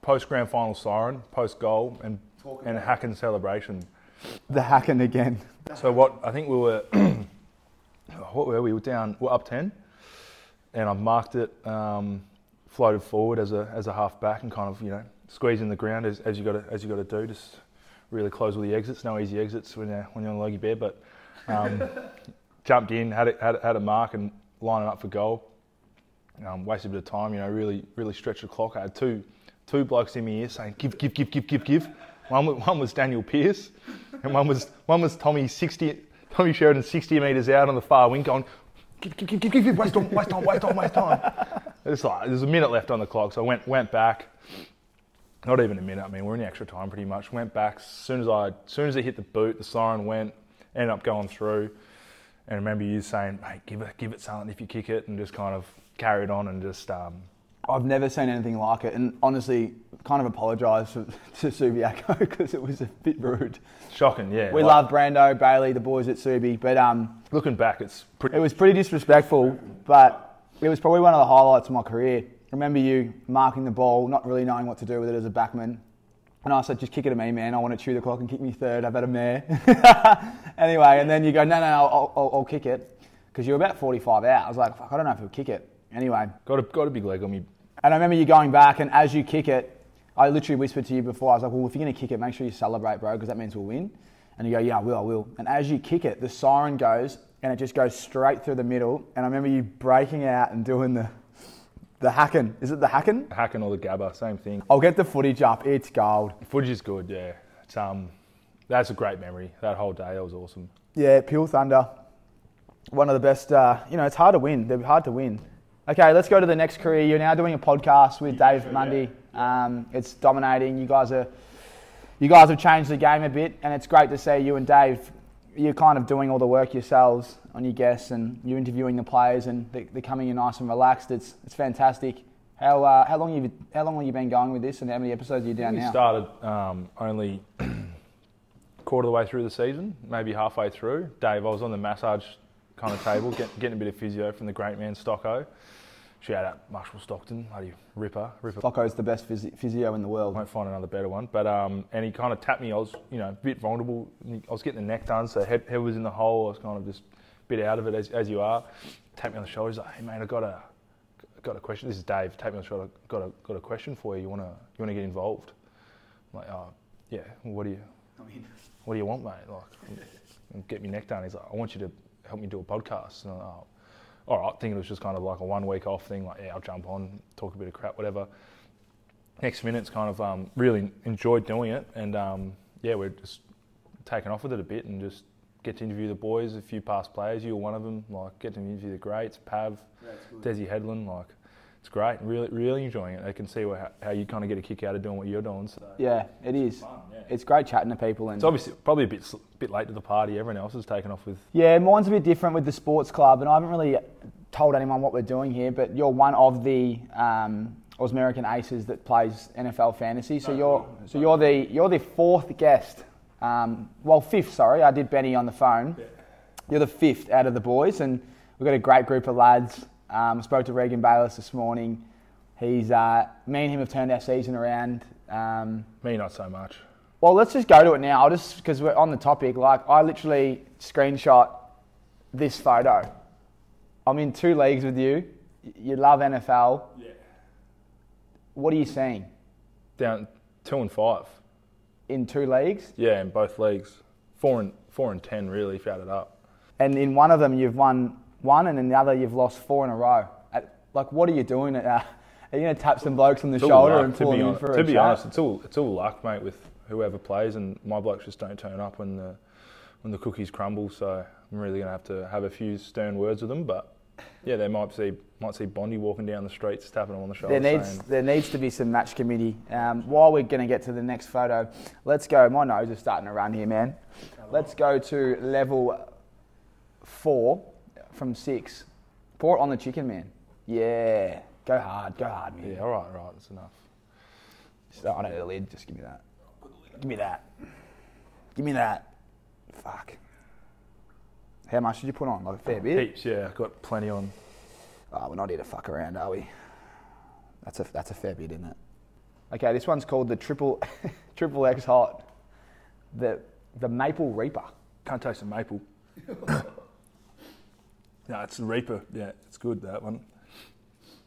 post grand final siren, post goal, and and Hakken celebration. The hakken again. So what I think we were, what were we? We were down, we're up ten, and I've marked it, um, floated forward as a as a half back, and kind of you know squeezing the ground as, as you got to as you got to do, just really close all the exits. No easy exits when you're when you're on Logie Bear, but um, jumped in, had it, had had a mark, and lining up for goal. Um, wasted a bit of time, you know, really really stretched the clock. I had two two blokes in my ear saying give give give give give give. One, wa- one was Daniel Pierce, and one was one was Tommy sixty Tommy Sheridan sixty meters out on the far wing, going give give give give give, give waste time waste time waste time waste time. It's like there's a minute left on the clock, so I went went back. Not even a minute. I mean, we're in the extra time pretty much. Went back as soon as I as soon as it hit the boot, the siren went, ended up going through. And I remember you saying, "Mate, give it give it something if you kick it," and just kind of carried on and just um, I've never seen anything like it, and honestly, kind of apologise to, to Subiaco because it was a bit rude. shocking. Yeah, We like, love Brando, Bailey, the boys at Subi, but um, looking back. It's pretty. it was pretty disrespectful. But it was probably one of the highlights of my career. I remember you marking the ball, not really knowing what to do with it as a backman. And I said, just kick it to me, man. I want to chew the clock and kick me third. I've had a mare. anyway, and then you go, no, no, I'll, I'll, I'll kick it. Because you were about 45 out. I was like, fuck, I don't know if he'll kick it. Anyway, got a got a big leg on me. and I remember you going back, and as you kick it, I literally whispered to you before, I was like, well, if you're going to kick it, make sure you celebrate, bro, because that means we'll win. And you go, yeah, I will, I will. And as you kick it, the siren goes, and it just goes straight through the middle. And I remember you breaking out and doing the, the hakken. Is it the hakken? Hakken or the gabber, same thing. I'll get the footage up. It's gold. Footage is good. Yeah, it's um, that's a great memory. That whole day, that was awesome. Yeah, Peel Thunder. One of the best. Uh, you know, it's hard to win. They're hard to win. Okay, let's go to the next career. You're now doing a podcast with Dave Mundy. Um, it's dominating. You guys are. You guys have changed the game a bit, and it's great to see you and Dave. You're kind of doing all the work yourselves on your guests, and you're interviewing the players, and they- they're coming in nice and relaxed. It's it's fantastic. How uh, how long have you how long have you been going with this, and how many episodes are you down We now? We started um, only quarter of the way through the season, maybe halfway through. Dave, I was on the massage kind of table, get, getting a bit of physio from the great man Stocko. Shout out Marshall Stockton, bloody ripper, ripper. Stocko's the best physi- physio in the world. won't find another better one. But um, and he kind of tapped me. I was you know a bit vulnerable. I was getting the neck done, so head, head was in the hole. I was kind of just a bit out of it as, as you are. Tapped me on the shoulder. He's like, "Hey man, I got a got a question. This is Dave. Tapped me on the shoulder. Got a got a question for you. You wanna you wanna get involved? I'm like, oh yeah. Well, what do you what do you want, mate? Like, get me neck done. He's like, I want you to help me do a podcast. And I'm like, oh, all right. Thinking it was just kind of like a one week off thing. Like, yeah, I'll jump on, talk a bit of crap, whatever next minute's kind of um, really enjoyed doing it, and um, yeah, we're just taking off with it a bit and just get to interview the boys, a few past players. You were one of them. Like get to interview the greats, Pav, Desi Headland. Like it's great. Really, really enjoying it. I can see how you kind of get a kick out of doing what you're doing. So Yeah, it is. fun, yeah. It's great chatting to people, and it's obviously probably a bit bit late to the party. Everyone else has taken off with. yeah, mine's a bit different with the sports club, and I haven't really told anyone what we're doing here. But you're one of the um, American aces that plays NFL fantasy, so you're so you're the you're the fourth guest. Um, well, fifth. Sorry, I did Benny on the phone. You're the fifth out of the boys, and we've got a great group of lads. Um, I spoke to Regan Bayless this morning. He's uh, me and him have turned our season around. Um, Me, not so much. well, let's just go to it now. I'll just because we're on the topic. Like, I literally screenshot this photo. I'm in two leagues with you. You love NFL. Yeah. What are you seeing Down two and five. in two leagues? Yeah, in both leagues. Four and four and ten really, if you add it up. And in one of them, you've won one, and in the other, you've lost four in a row. At, like, what are you doing? At, uh, are you going to tap some blokes on the shoulder luck, and to pull be, them in for to a be chat? honest, it's all it's all luck, mate, with whoever plays, and my blokes just don't turn up when the when the cookies crumble. So I'm really gonna have to have a few stern words with them. But yeah, they might see might see Bondi walking down the streets, tapping him on the shoulder. There needs saying, there needs to be some match committee. Um, while we're going to get to the next photo, let's go. My nose is starting to run here, man. Let's go to level four from six. Pour it on the chicken, man. Yeah, go hard, go hard, man. yeah, all right, all right, that's enough. So, I don't need a lid. Just give me that. Give me that. Give me that. Fuck. How much did you put on? Like a fair bit. Heaps, yeah, I've got plenty on. Oh, we're not here to fuck around, are we? That's a that's a fair bit, isn't it? Okay, this one's called the triple triple X hot. The the maple reaper. Can't taste the maple. no, it's the Reaper. Yeah, it's good that one.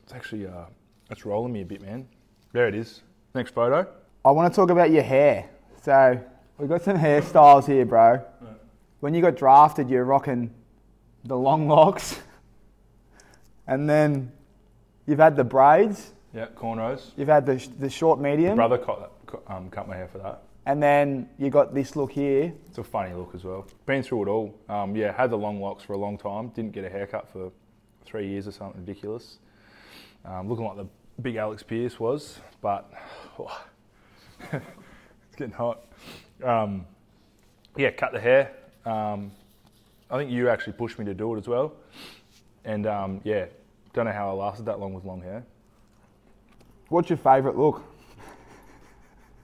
It's actually uh, it's rolling me a bit, man. There it is. Next photo. I want to talk about your hair. So we've got some hairstyles here, bro. When you got drafted, you're rocking the long locks, and then you've had the braids. Yeah, cornrows. You've had the, the short medium, Brother cut, cut- um, cut my hair for that. And then you got this look here. It's a funny look as well. Been through it all. Um, yeah, had the long locks for a long time. Didn't get a haircut for three years or something ridiculous. Um, looking like the big Alex Pearce was, but it's getting hot. Um, yeah, cut the hair. Um, I think you actually pushed me to do it as well. And um, yeah, don't know how I lasted that long with long hair. What's your favourite look?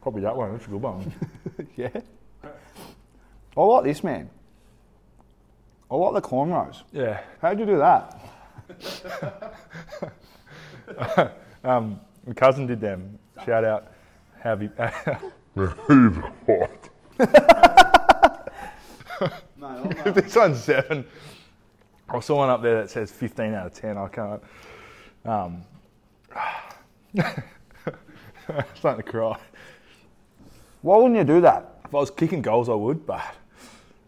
Probably that one. That's a good one. yeah. I like this man. I like the cornrows. yeah. How'd you do that? Um, my cousin did them. Shout out, Harvey. this one's seven. I saw one up there that says 15 out of 10. I can't. Um, starting to cry. Why wouldn't you do that? If I was kicking goals, I would, but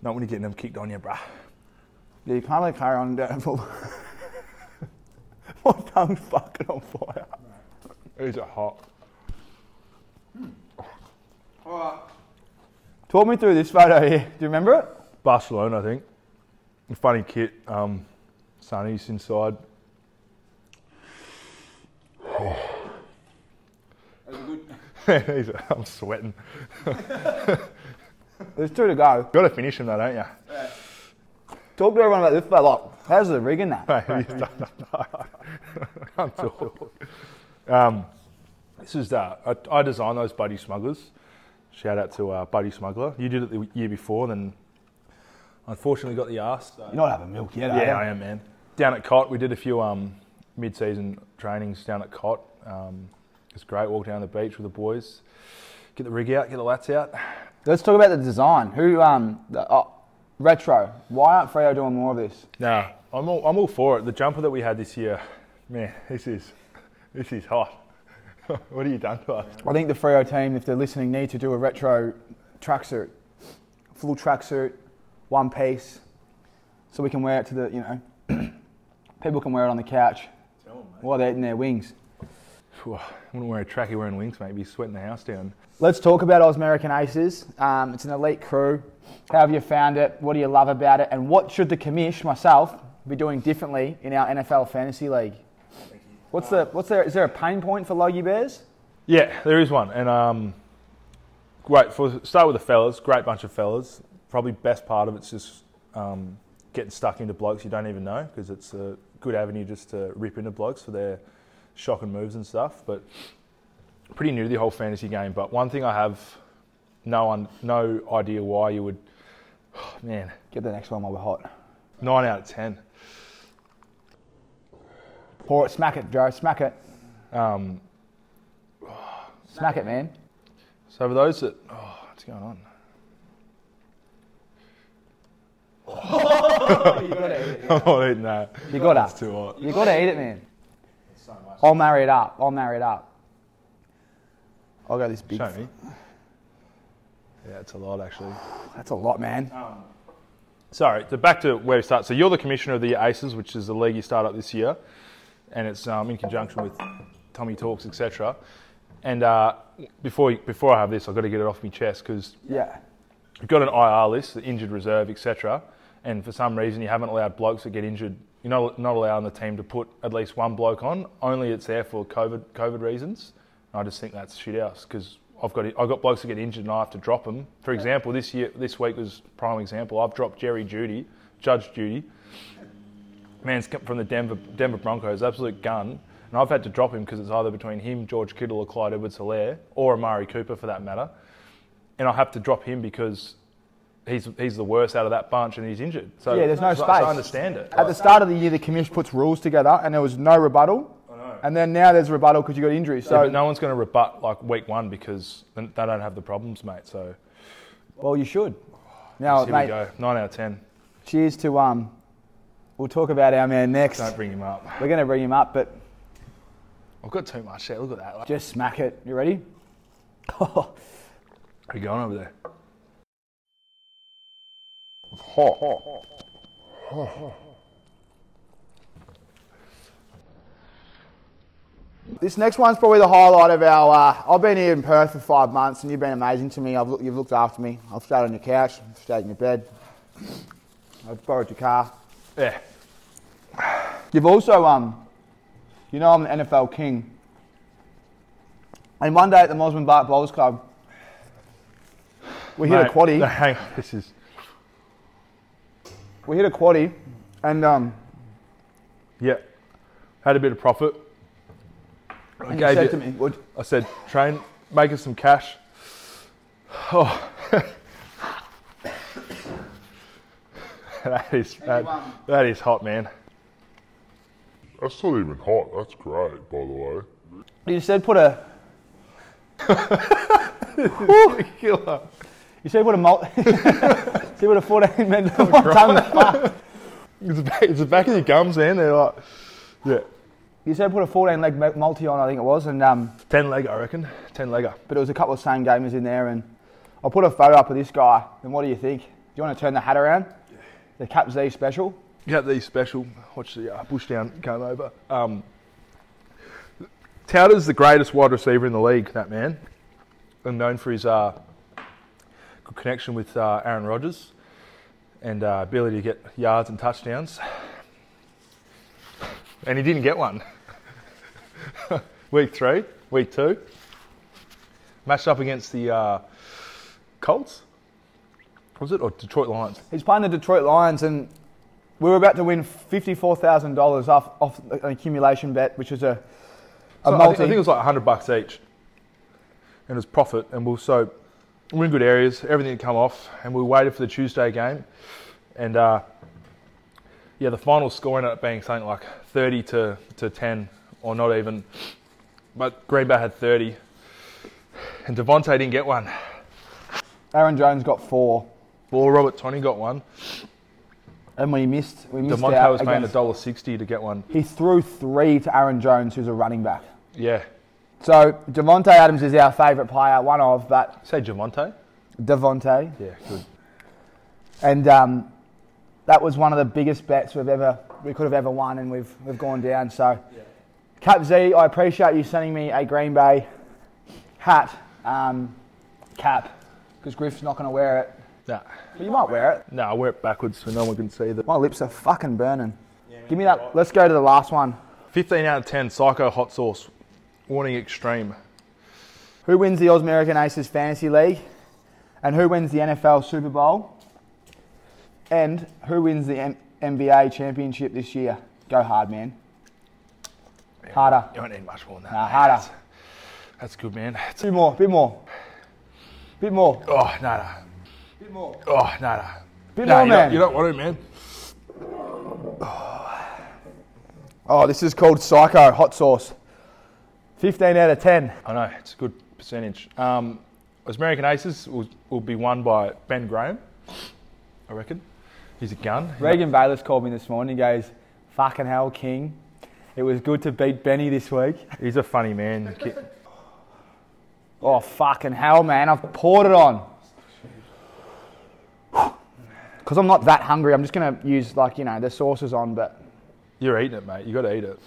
not when you're getting them kicked on you, bruh. Yeah, you can't let carry on down for. My tongue's fucking on fire. These are hot. Talk me through this photo here. Do you remember it? Barcelona, I think. Funny kit. Um, Sonny's inside. I'm sweating. There's two to go. You Got to finish him though, don't you? Talk to everyone about this. Like, how's the rig in that? I can't talk. Um, this is uh, I, I designed those Budgy Smugglers. Shout out to uh, Budgy Smuggler. You did it the year before, then unfortunately got the arse. So. You're not having milk yet, are Yeah? I am, man. Down at Cot, we did a few um, mid-season trainings down at Cot. Um, it's great. Walk down the beach with the boys, get the rig out, get the lats out. Let's talk about the design. Who, um, the, oh, retro. Why aren't Freo doing more of this? Nah, I'm all, I'm all for it. The jumper that we had this year, man, this is this is hot. what have you done to us? I think the Freo team, if they're listening, need to do a retro tracksuit, full tracksuit, one piece, so we can wear it to the, you know, people can wear it on the couch while they're eating their wings. Wouldn't wear a trackie wearing wings, mate. Be sweating the house down. Let's talk about Oz American Aces. Um, it's an elite crew. How have you found it? What do you love about it? And what should the commish, myself, be doing differently in our NFL fantasy league? What's the what's there? Is there a pain point for Logie Bears? Yeah, there is one, and um, great. For start with the fellas, great bunch of fellas. Probably best part of it's just um, getting stuck into blokes you don't even know because it's a good avenue just to rip into blokes for their shocking moves and stuff. But pretty new to the whole fantasy game. But one thing I have no un- no idea why you would. man, Get the next one while we're hot. nine out of ten. Pour it, smack it, Joe, smack it, Um, smack it, man. so for those that, oh, what's going on? You gotta eat it. I'm not eating that. You gotta, It's too hot. you gotta eat it, man. I'll marry it up. I'll marry it up. I'll go this big. Show me. Yeah, it's a lot actually. That's a lot, man. Sorry, so back to where we start. So you're the commissioner of the Aces, which is the league you start up this year, and it's um, in conjunction with Tommy Talks, etc. And uh, before before I have this, I've got to get it off my chest because Yeah. you've got an IR list, the injured reserve, etc. And for some reason, you haven't allowed blokes that get injured you're not not allowing the team to put at least one bloke on. Only it's there for COVID COVID reasons. And I just think that's shit house because I've got I've got blokes that get injured and I have to drop them. For example, this year this week was prime example. I've dropped Jerry Jeudy, Judge Judy. Man's come from the Denver Denver Broncos, absolute gun. And I've had to drop him because it's either between him, George Kittle, or Clyde Edwards-Helaire, or Amari Cooper for that matter. And I have to drop him because he's he's the worst out of that bunch and he's injured. So Yeah, there's no so space. I understand it. At the start of the year, the commission puts rules together, and there was no rebuttal. I know. And then now there's a rebuttal because you got injuries. Yeah, So, but no one's going to rebut like week one because they don't have the problems, mate. So well, you should. Now, here mate, we go. Nine out of ten. cheers to um. We'll talk about our man next. Don't bring him up. We're going to bring him up, but I've got too much there. Look at that. Just smack it. You ready? Are you going over there? Hot. This next one's probably the highlight of our. Uh, I've been here in Perth for five months, and you've been amazing to me. I've, look- you've looked after me. I've stayed on your couch, I've stayed in your bed. I've borrowed your car. Yeah. You've also, um, you know, I'm the NFL king. And one day at the Mosman Park Bowls Club, we hit a Mate, quaddy. no, hang on. This is. We hit a quaddy, and um, Yeah. Had a bit of profit. I and you gave said you- to me, "Would I said, train, make us some cash. Oh. that is that, that is hot, man. That's not even hot. That's great, by the way. you said put a Killer. You said put a mul- said put a 14 minute tongue. It's the, back, it's the back of your gums, man. They're like, yeah, You said put a 14 leg multi on, I think it was, and um, ten leg, I reckon. Ten legger. but it was a couple of same gamers in there, and I'll put a photo up of this guy. And what do you think? Do you want to turn the hat around? The Cap Z special. Have these special. Watch the uh, bush down come over. Um, Touter's the greatest wide receiver in the league. That man, and known for his uh, good connection with uh, Aaron Rodgers and uh, ability to get yards and touchdowns. And he didn't get one. week three, week two, matched up against the uh, Colts. Was it or Detroit Lions? He's playing the Detroit Lions, and we were about to win $54,000 off, off an accumulation bet, which was a, a So I, think, I think it was like 100 bucks each. And it was profit. And we'll so, we're in good areas, everything had come off. And we waited for the Tuesday game. And uh, yeah, the final score ended up being something like 30 to, to 10, or not even. But Green Bay had 30. And Davante didn't get one. Aaron Jones got four, Well, Robert Tonyan got one. and we missed. We missed Davante out was paying against- $1.60 to get one. He threw three to Aaron Jones, who's a running back. Yeah. So Davante Adams is our favourite player, one of, but Say Javonte? Davante, Yeah, good. and um, that was one of the biggest bets we've ever we could have ever won, and we've we've gone down. So, Cap Z, I appreciate you sending me a Green Bay hat um, cap because Griff's not going to wear it, Nah. but you might wear it. No, I wear it backwards so no one can see that. My lips are fucking burning. Give me that. Let's go to the last one. 15 out of 10, Psycho Hot Sauce. Warning extreme. Who wins the Oz American Aces Fantasy League? And who wins the NFL Super Bowl? And who wins the M- NBA Championship this year? Go hard, man. Harder. You don't need much more than that. Nah, harder. That's, that's good, man. It's- Bit more, bit more. Bit more. oh, no, no. Bit more. Oh, no, no. Bit No, more, you, man. don't, you don't want to, man. Oh, this is called Psycho Hot Sauce. 15 out of 10. I know, it's a good percentage. Um, As American Aces will, will be won by Ben Graham, I reckon. He's a gun. Regan Bayless called me this morning. He goes, fucking hell, King. It was good to beat Benny this week. He's a funny man. Oh, fucking hell, man. I've poured it on. Because I'm not that hungry. I'm just going to use, like, you know, the sauces on, but You're eating it, mate. you got to eat it.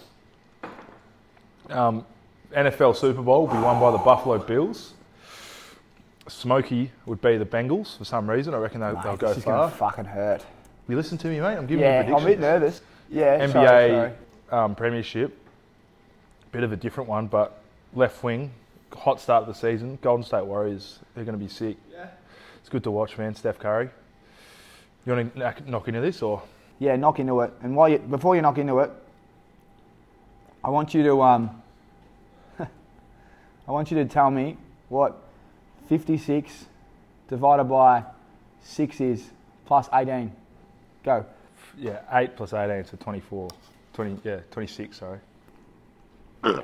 Um, NFL Super Bowl will be won by the Buffalo Bills. Smokey would be the Bengals for some reason. I reckon they, they'll mate, go this is Gonna fucking hurt. You listen to me, mate. I'm giving Yeah, you I'm a bit predictions. nervous. Yeah, NBA sorry, sorry. Um, Premiership. Bit of a different one, but left wing, hot start of the season. Golden State Warriors, they're going to be sick. Yeah. It's good to watch, man. Steph Curry. You want to knock, knock into this or? Yeah, knock into it. And while you, before you knock into it, I want you to um, I want you to tell me what 56 divided by 6 is plus 18. Go. Yeah, 8 plus 18, so 24. 20, yeah, 26, sorry. I'm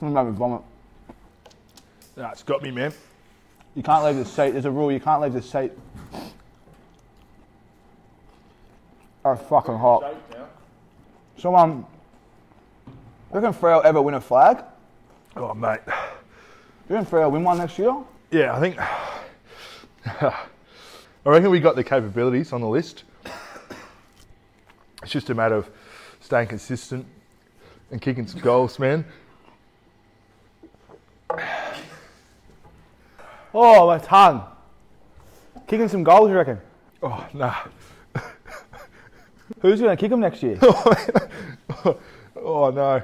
gonna make me vomit. Nah, it's got me, man. You can't leave the seat. There's a rule. You can't leave the seat. Oh, fucking hot. So, um, you reckon Freo ever win a flag? Oh, mate. You reckon Freo win one next year? Yeah, I think. I reckon we got the capabilities on the list. It's just a matter of staying consistent and kicking some goals, man. Oh, my tongue. Kicking some goals, you reckon? Oh, nah. Who's going to kick him next year? Oh, no.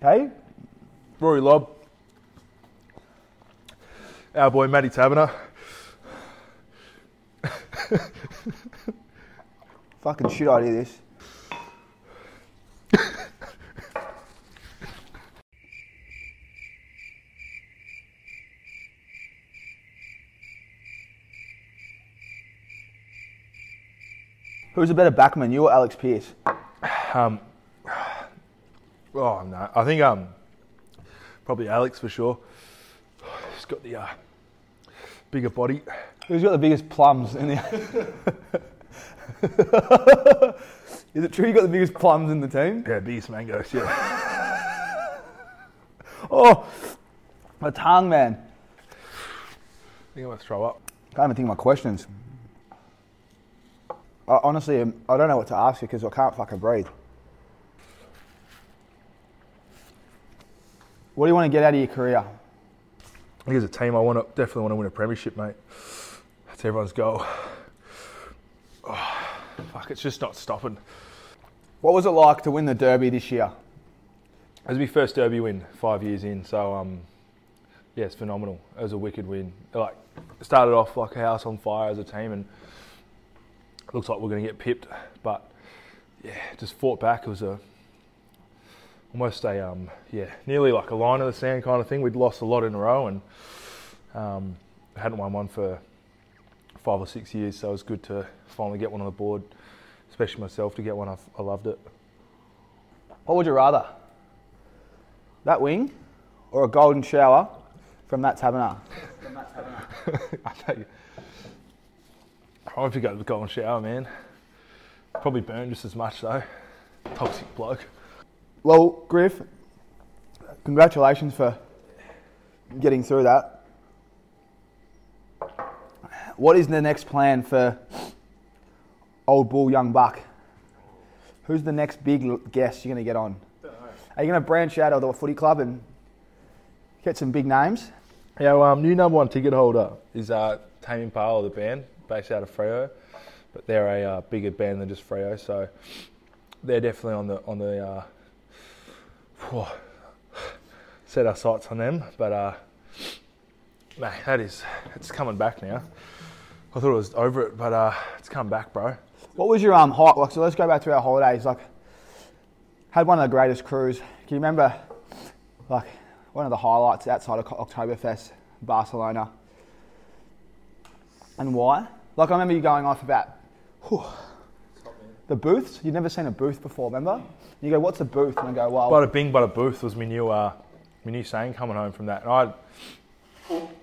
hey? Rory Lobb. Our boy Matty Taberner. Fucking shit idea, this. Who's a better backman, you or Alex Pearce? Um, oh, no. I think um, probably Alex for sure. He's got the uh, bigger body. Who's got the biggest plums in the? Is it true you got the biggest plums in the team? Yeah, biggest mangoes, yeah. Oh, my tongue, man. I think I'm going to throw up. I Can't even think of my questions. I, honestly, um, I don't know what to ask you because I can't fucking breathe. What do you want to get out of your career? I think as a team, I want to definitely want to win a premiership, mate. That's everyone's goal. Oh, fuck, it's just not stopping. What was it like to win the Derby this year? It was my first derby win five years in, so um, yeah, it's phenomenal. It was a wicked win. Like started off like a house on fire as a team, and looks like we're going to get pipped, but yeah, just fought back. It was a almost a um, yeah, nearly like a line in the sand kind of thing. We'd lost a lot in a row, and um, hadn't won one for five or six years, so it was good to finally get one on the board, especially myself to get one. I, I loved it. What would you rather? That wing or a golden shower from that tabernacle? I tell you. I hope you got the golden shower, man. Probably burn just as much though. Toxic bloke. Well, Griff, congratulations for getting through that. What is the next plan for old bull, young buck? Who's the next big guest you're going to get on? Are you going to branch out of the footy club and get some big names? Our um, new number one ticket holder is uh, Tame Impala, the band based out of Freo, but they're a uh, bigger band than just Freo, so they're definitely on the on the uh, whew, set our sights on them. But uh, mate, that is it's coming back now. I thought it was over it, but uh, it's come back, bro. What was your um hot? Like, so let's go back to our holidays. Like, had one of the greatest crews. Can you remember, like, one of the highlights outside of Oktoberfest, Barcelona, and why? Like, I remember you going off about whew, the booths. You'd never seen a booth before, remember? You go, "What's a booth?" And I go, "Well, Bada bing, bada booth was my new, uh, my new saying coming home from that. And I'd,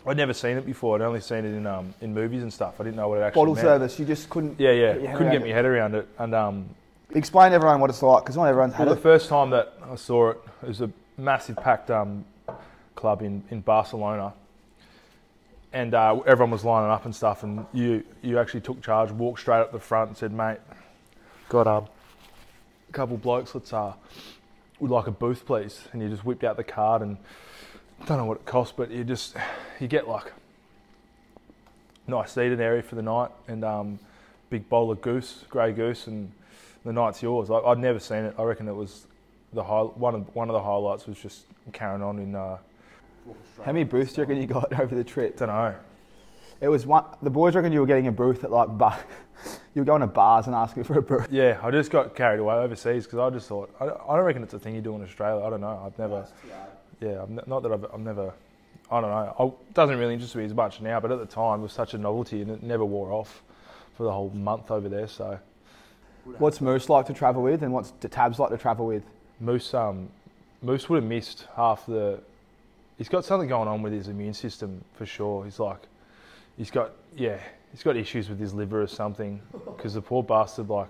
I'd never seen it before. I'd only seen it in, um, in movies and stuff. I didn't know what it actually bottle meant. service." You just couldn't. Yeah, yeah. get Couldn't get my head around it. And um, Explain to everyone what it's like, because not everyone's had well, the first time that I saw it, it was a massive packed um, club in, in Barcelona. And uh, everyone was lining up and stuff. And you, you actually took charge, walked straight up the front and said, mate, got um, a couple blokes, let's, uh, would like a booth, please. And you just whipped out the card and don't know what it costs, but you just you get like nice seated area for the night and um, big bowl of goose, grey goose, and the night's yours. Like, I'd never seen it. I reckon it was the high, one of one of the highlights was just carrying on in. Uh, How many booths do you reckon you got over the trip? don't know. It was one. The boys reckon you were getting a booth at like bar. you were going to bars and asking for a booth. Yeah, I just got carried away overseas because I just thought I, I don't reckon it's a thing you do in Australia. I don't know. I've never. Yeah, I'm not that I've, I've never. I don't know. It doesn't really interest me as much now, but at the time it was such a novelty and it never wore off for the whole month over there. So What's Moose like to travel with, and what's the Tabs like to travel with? Moose, um, Moose would have missed half the. He's got something going on with his immune system for sure. He's like, he's got yeah, he's got issues with his liver or something because the poor bastard like.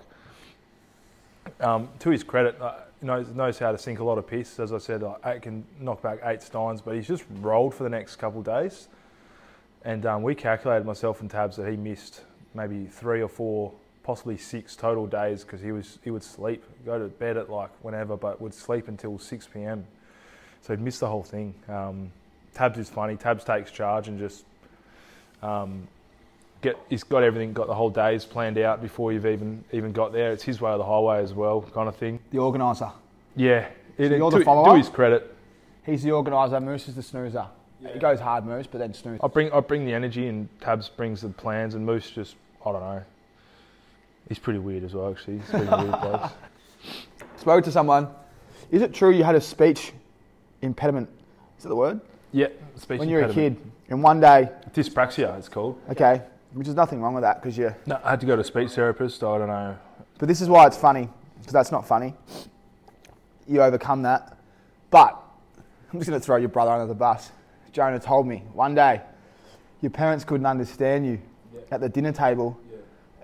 Um, to his credit, uh, knows knows how to sink a lot of piss. As I said, like, can knock back eight steins, but he's just rolled for the next couple of days. And um, we calculated myself and Tabs that he missed maybe three or four, possibly six total days because he was he would sleep, go to bed at like whenever, but would sleep until six p.m. So he'd miss the whole thing. Um, Tabs is funny. Tabs takes charge and just um, get. He's got everything, got the whole days planned out before you've even even got there. It's his way or the highway as well, kind of thing. The organiser. Yeah, it, you're the to, follower? to his credit, He's the organiser. Moose is the snoozer. He goes hard, Moose, but then snooze. I bring I bring the energy and Tabs brings the plans and Moose just I don't know. He's pretty weird as well actually. He's pretty weird bloke. Spoke to someone. Is it true you had a speech impediment? Is that the word? Yeah, speech when you were a kid, and one day, Dyspraxia it's called. okay, which is nothing wrong with that because you. No, I had to go to a speech therapist. I don't know. But this is why it's funny because that's not funny. You overcome that, but I'm just going to throw your brother under the bus. Jonah told me one day your parents couldn't understand you at the dinner table,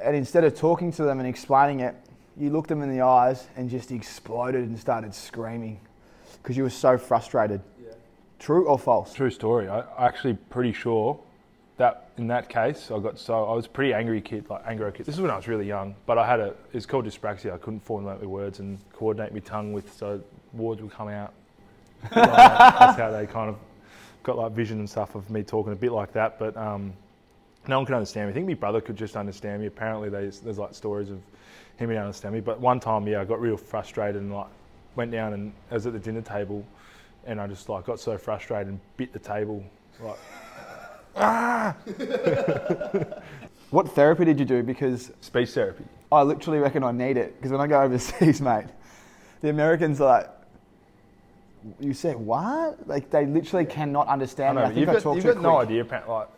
and instead of talking to them and explaining it, you looked them in the eyes and just exploded and started screaming because you were so frustrated. True or false? True story. I I actually pretty sure that in that case I got so I was a pretty angry kid, like angry kid. This is when I was really young, but I had a it's called dyspraxia. I couldn't formulate my words and coordinate my tongue with so words would come out. Like. That's how they kind of got like vision and stuff of me talking a bit like that. But um, no one could understand me. I think my brother could just understand me. Apparently, there's, there's like stories of him being able understand me. But one time, yeah, I got real frustrated and like went down and I was at the dinner table, and I just like got so frustrated and bit the table. Like ah. What therapy did you do? Because speech therapy. I literally reckon I need it because when I go overseas, mate, the Americans are like, you said what? Like they literally cannot I understand. know. I think you've I got, you've got no idea. Like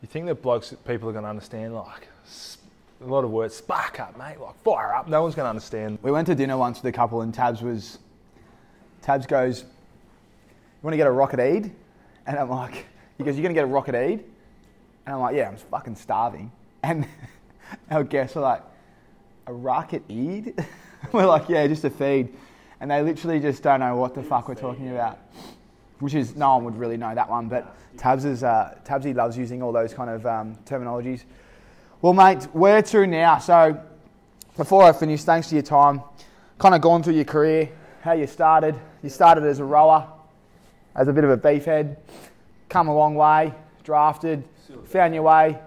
you think that blokes, people are going to understand like a lot of words. Spark up, mate. Like fire up. No one's going to understand. We went to dinner once with a couple, and Tabs was, Tabs goes, "You want to get a rocket Eid?" And I'm like, he goes, "You're gonna get a rocket Eid?" And I'm like, "Yeah, I'm fucking starving." And our guests were like, "A rocket Eid?" we're like, "Yeah, just a feed." And they literally just don't know what the fuck we're talking about. Which is no one would really know that one, but Tabs is uh, Tabsy loves using all those kind of um, terminologies. Well, mate, where to now? So, before I finish, thanks for your time. Kind of gone through your career, how you started. You started as a rower, as a bit of a beefhead, come a long way, drafted, found your way,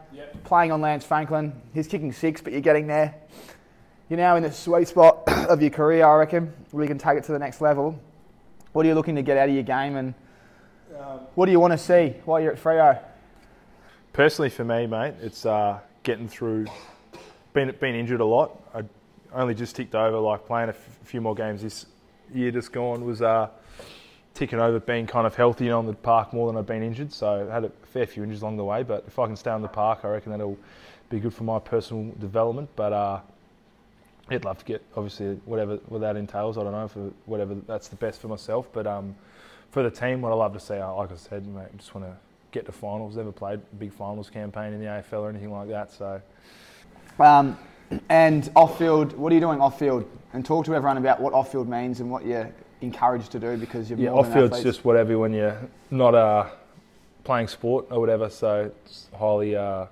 playing on Lance Franklin. He's kicking six, but you're getting there. You're now in the sweet spot of your career, I reckon, where you can take it to the next level. What are you looking to get out of your game, and what do you want to see while you're at Freo? Personally, for me, mate, it's uh, getting through. Been been injured a lot. I only just ticked over, like playing a few more games this year just gone was uh, ticking over, being kind of healthy on the park more than I've been injured. So I had a fair few injuries along the way, but if I can stay on the park, I reckon that'll be good for my personal development. But uh, I'd love to get obviously whatever what that entails. I don't know for whatever that's the best for myself, but um, for the team, what I love to see, uh, like I said, mate, just want to get to finals. Never played big finals campaign in the AFL or anything like that. So Um, and off field, what are you doing off field? And talk to everyone about what off field means and what you're encouraged to do because you're yeah, off field's athletes. just whatever when you're not uh, playing sport or whatever. So it's highly uh,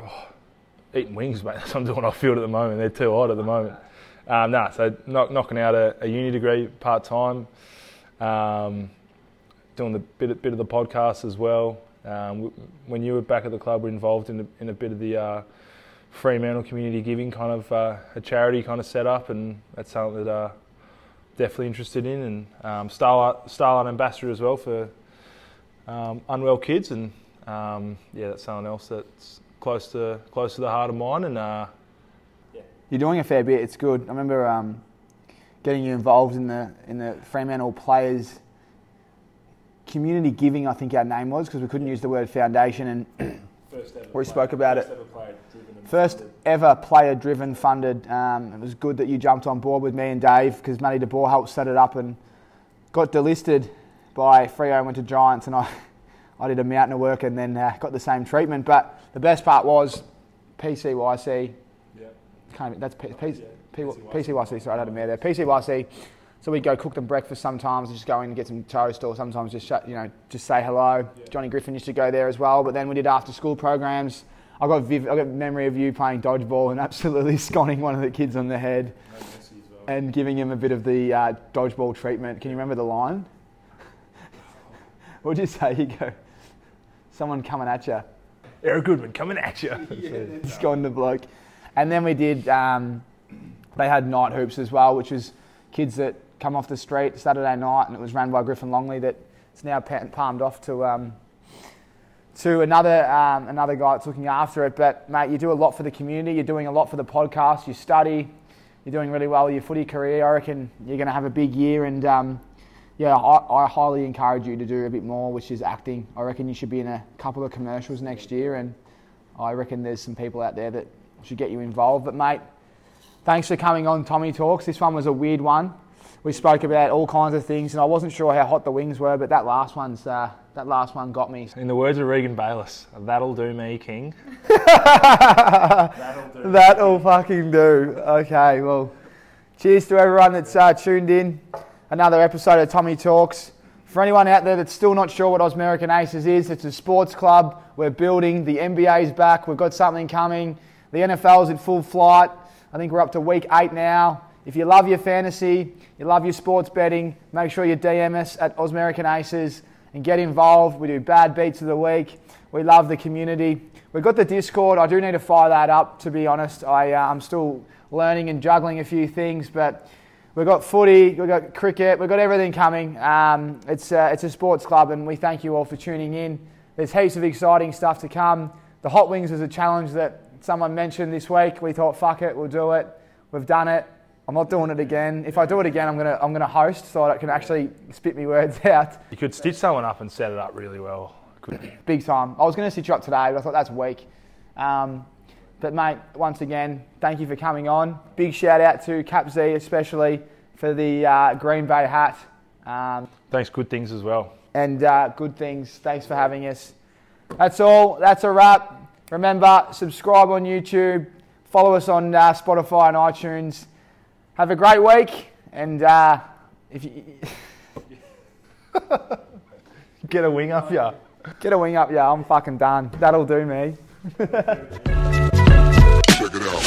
oh, eating wings, mate. That's what I'm doing off field at the moment. They're too hot at the moment. Um, nah, so knock, knocking out a, a uni degree part time. Um, doing the bit bit of the podcast as well. Um, when you were back at the club, we're involved in a, in a bit of the uh, Fremantle community giving kind of uh, a charity kind of setup, and that's something that uh, definitely interested in. And um, Starlight, Starlight ambassador as well for um, unwell kids, and um, yeah, that's something else that's close to close to the heart of mine. And uh, You're doing a fair bit. It's good. I remember um, getting you involved in the in the Fremantle players community giving. I think our name was because we couldn't use the word foundation, and we spoke about it. First ever player driven funded. Um, it was good that you jumped on board with me and Dave because Matty DeBoer helped set it up and got delisted by Freo and went to Giants, and I. I did a mountain of work and then uh, got the same treatment. But the best part was PCYC. Can't, that's P, P, P, PCYC. Sorry, I had a mare there. PCYC. So we'd go cook them breakfast sometimes, and just go in and get some toast, or sometimes just you know just say hello. Johnny Griffin used to go there as well. But then we did after school programs. I got viv- I got memory of you playing dodgeball and absolutely sconning one of the kids on the head and giving him a bit of the uh, dodgeball treatment. Can you remember the line? what did you say? You go, someone coming at you. Eric Goodman coming at you. Just going the bloke. And then we did, um, they had night hoops as well, which was kids that come off the street Saturday night, and it was run by Griffin Longley that it's now palmed off to um, to another um, another guy that's looking after it. But mate, you do a lot for the community. You're doing a lot for the podcast. You study. You're doing really well with your footy career. I reckon you're going to have a big year, and um, yeah, I, I highly encourage you to do a bit more, which is acting. I reckon you should be in a couple of commercials next year, and I reckon there's some people out there that should get you involved. But mate, thanks for coming on Tommy Talks. This one was a weird one. We spoke about all kinds of things, and I wasn't sure how hot the wings were, but that last one's uh, that last one got me. In the words of Regan Bayless, that'll do me, King. That'll do That'll me. fucking do. Okay, well, cheers to everyone that's uh, tuned in. Another episode of Tommy Talks. For anyone out there that's still not sure what Osmerican Aces is, it's a sports club. We're building. The NBA's back. We've got something coming. The NFL's in full flight. I think we're up to week eight now. If you love your fantasy, you love your sports betting, make sure you DM us at Osmerican Aces and get involved. We do bad beats of the week. We love the community. We've got the Discord. I do need to fire that up, to be honest. I, uh, I'm still learning and juggling a few things, but we've got footy, we've got cricket, we've got everything coming. Um, it's, uh, it's a sports club, and we thank you all for tuning in. There's heaps of exciting stuff to come. The Hot Wings is a challenge that someone mentioned this week. We thought, fuck it, we'll do it. We've done it. I'm not doing it again. If I do it again, I'm gonna I'm gonna host so I can actually spit me words out. You could stitch someone up and set it up really well. Big time. I was gonna stitch you up today, but I thought that's weak. Um, but mate, once again, thank you for coming on. Big shout out to Cap Z especially for the uh, Green Bay hat. Um, Thanks, good things as well. and uh, good things. Thanks for having us. That's all. That's a wrap. Remember, subscribe on YouTube, follow us on uh, Spotify and iTunes. Have a great week, and uh, if you get a wing up, yeah. Get a wing up, yeah. I'm fucking done. That'll do me. Check it out.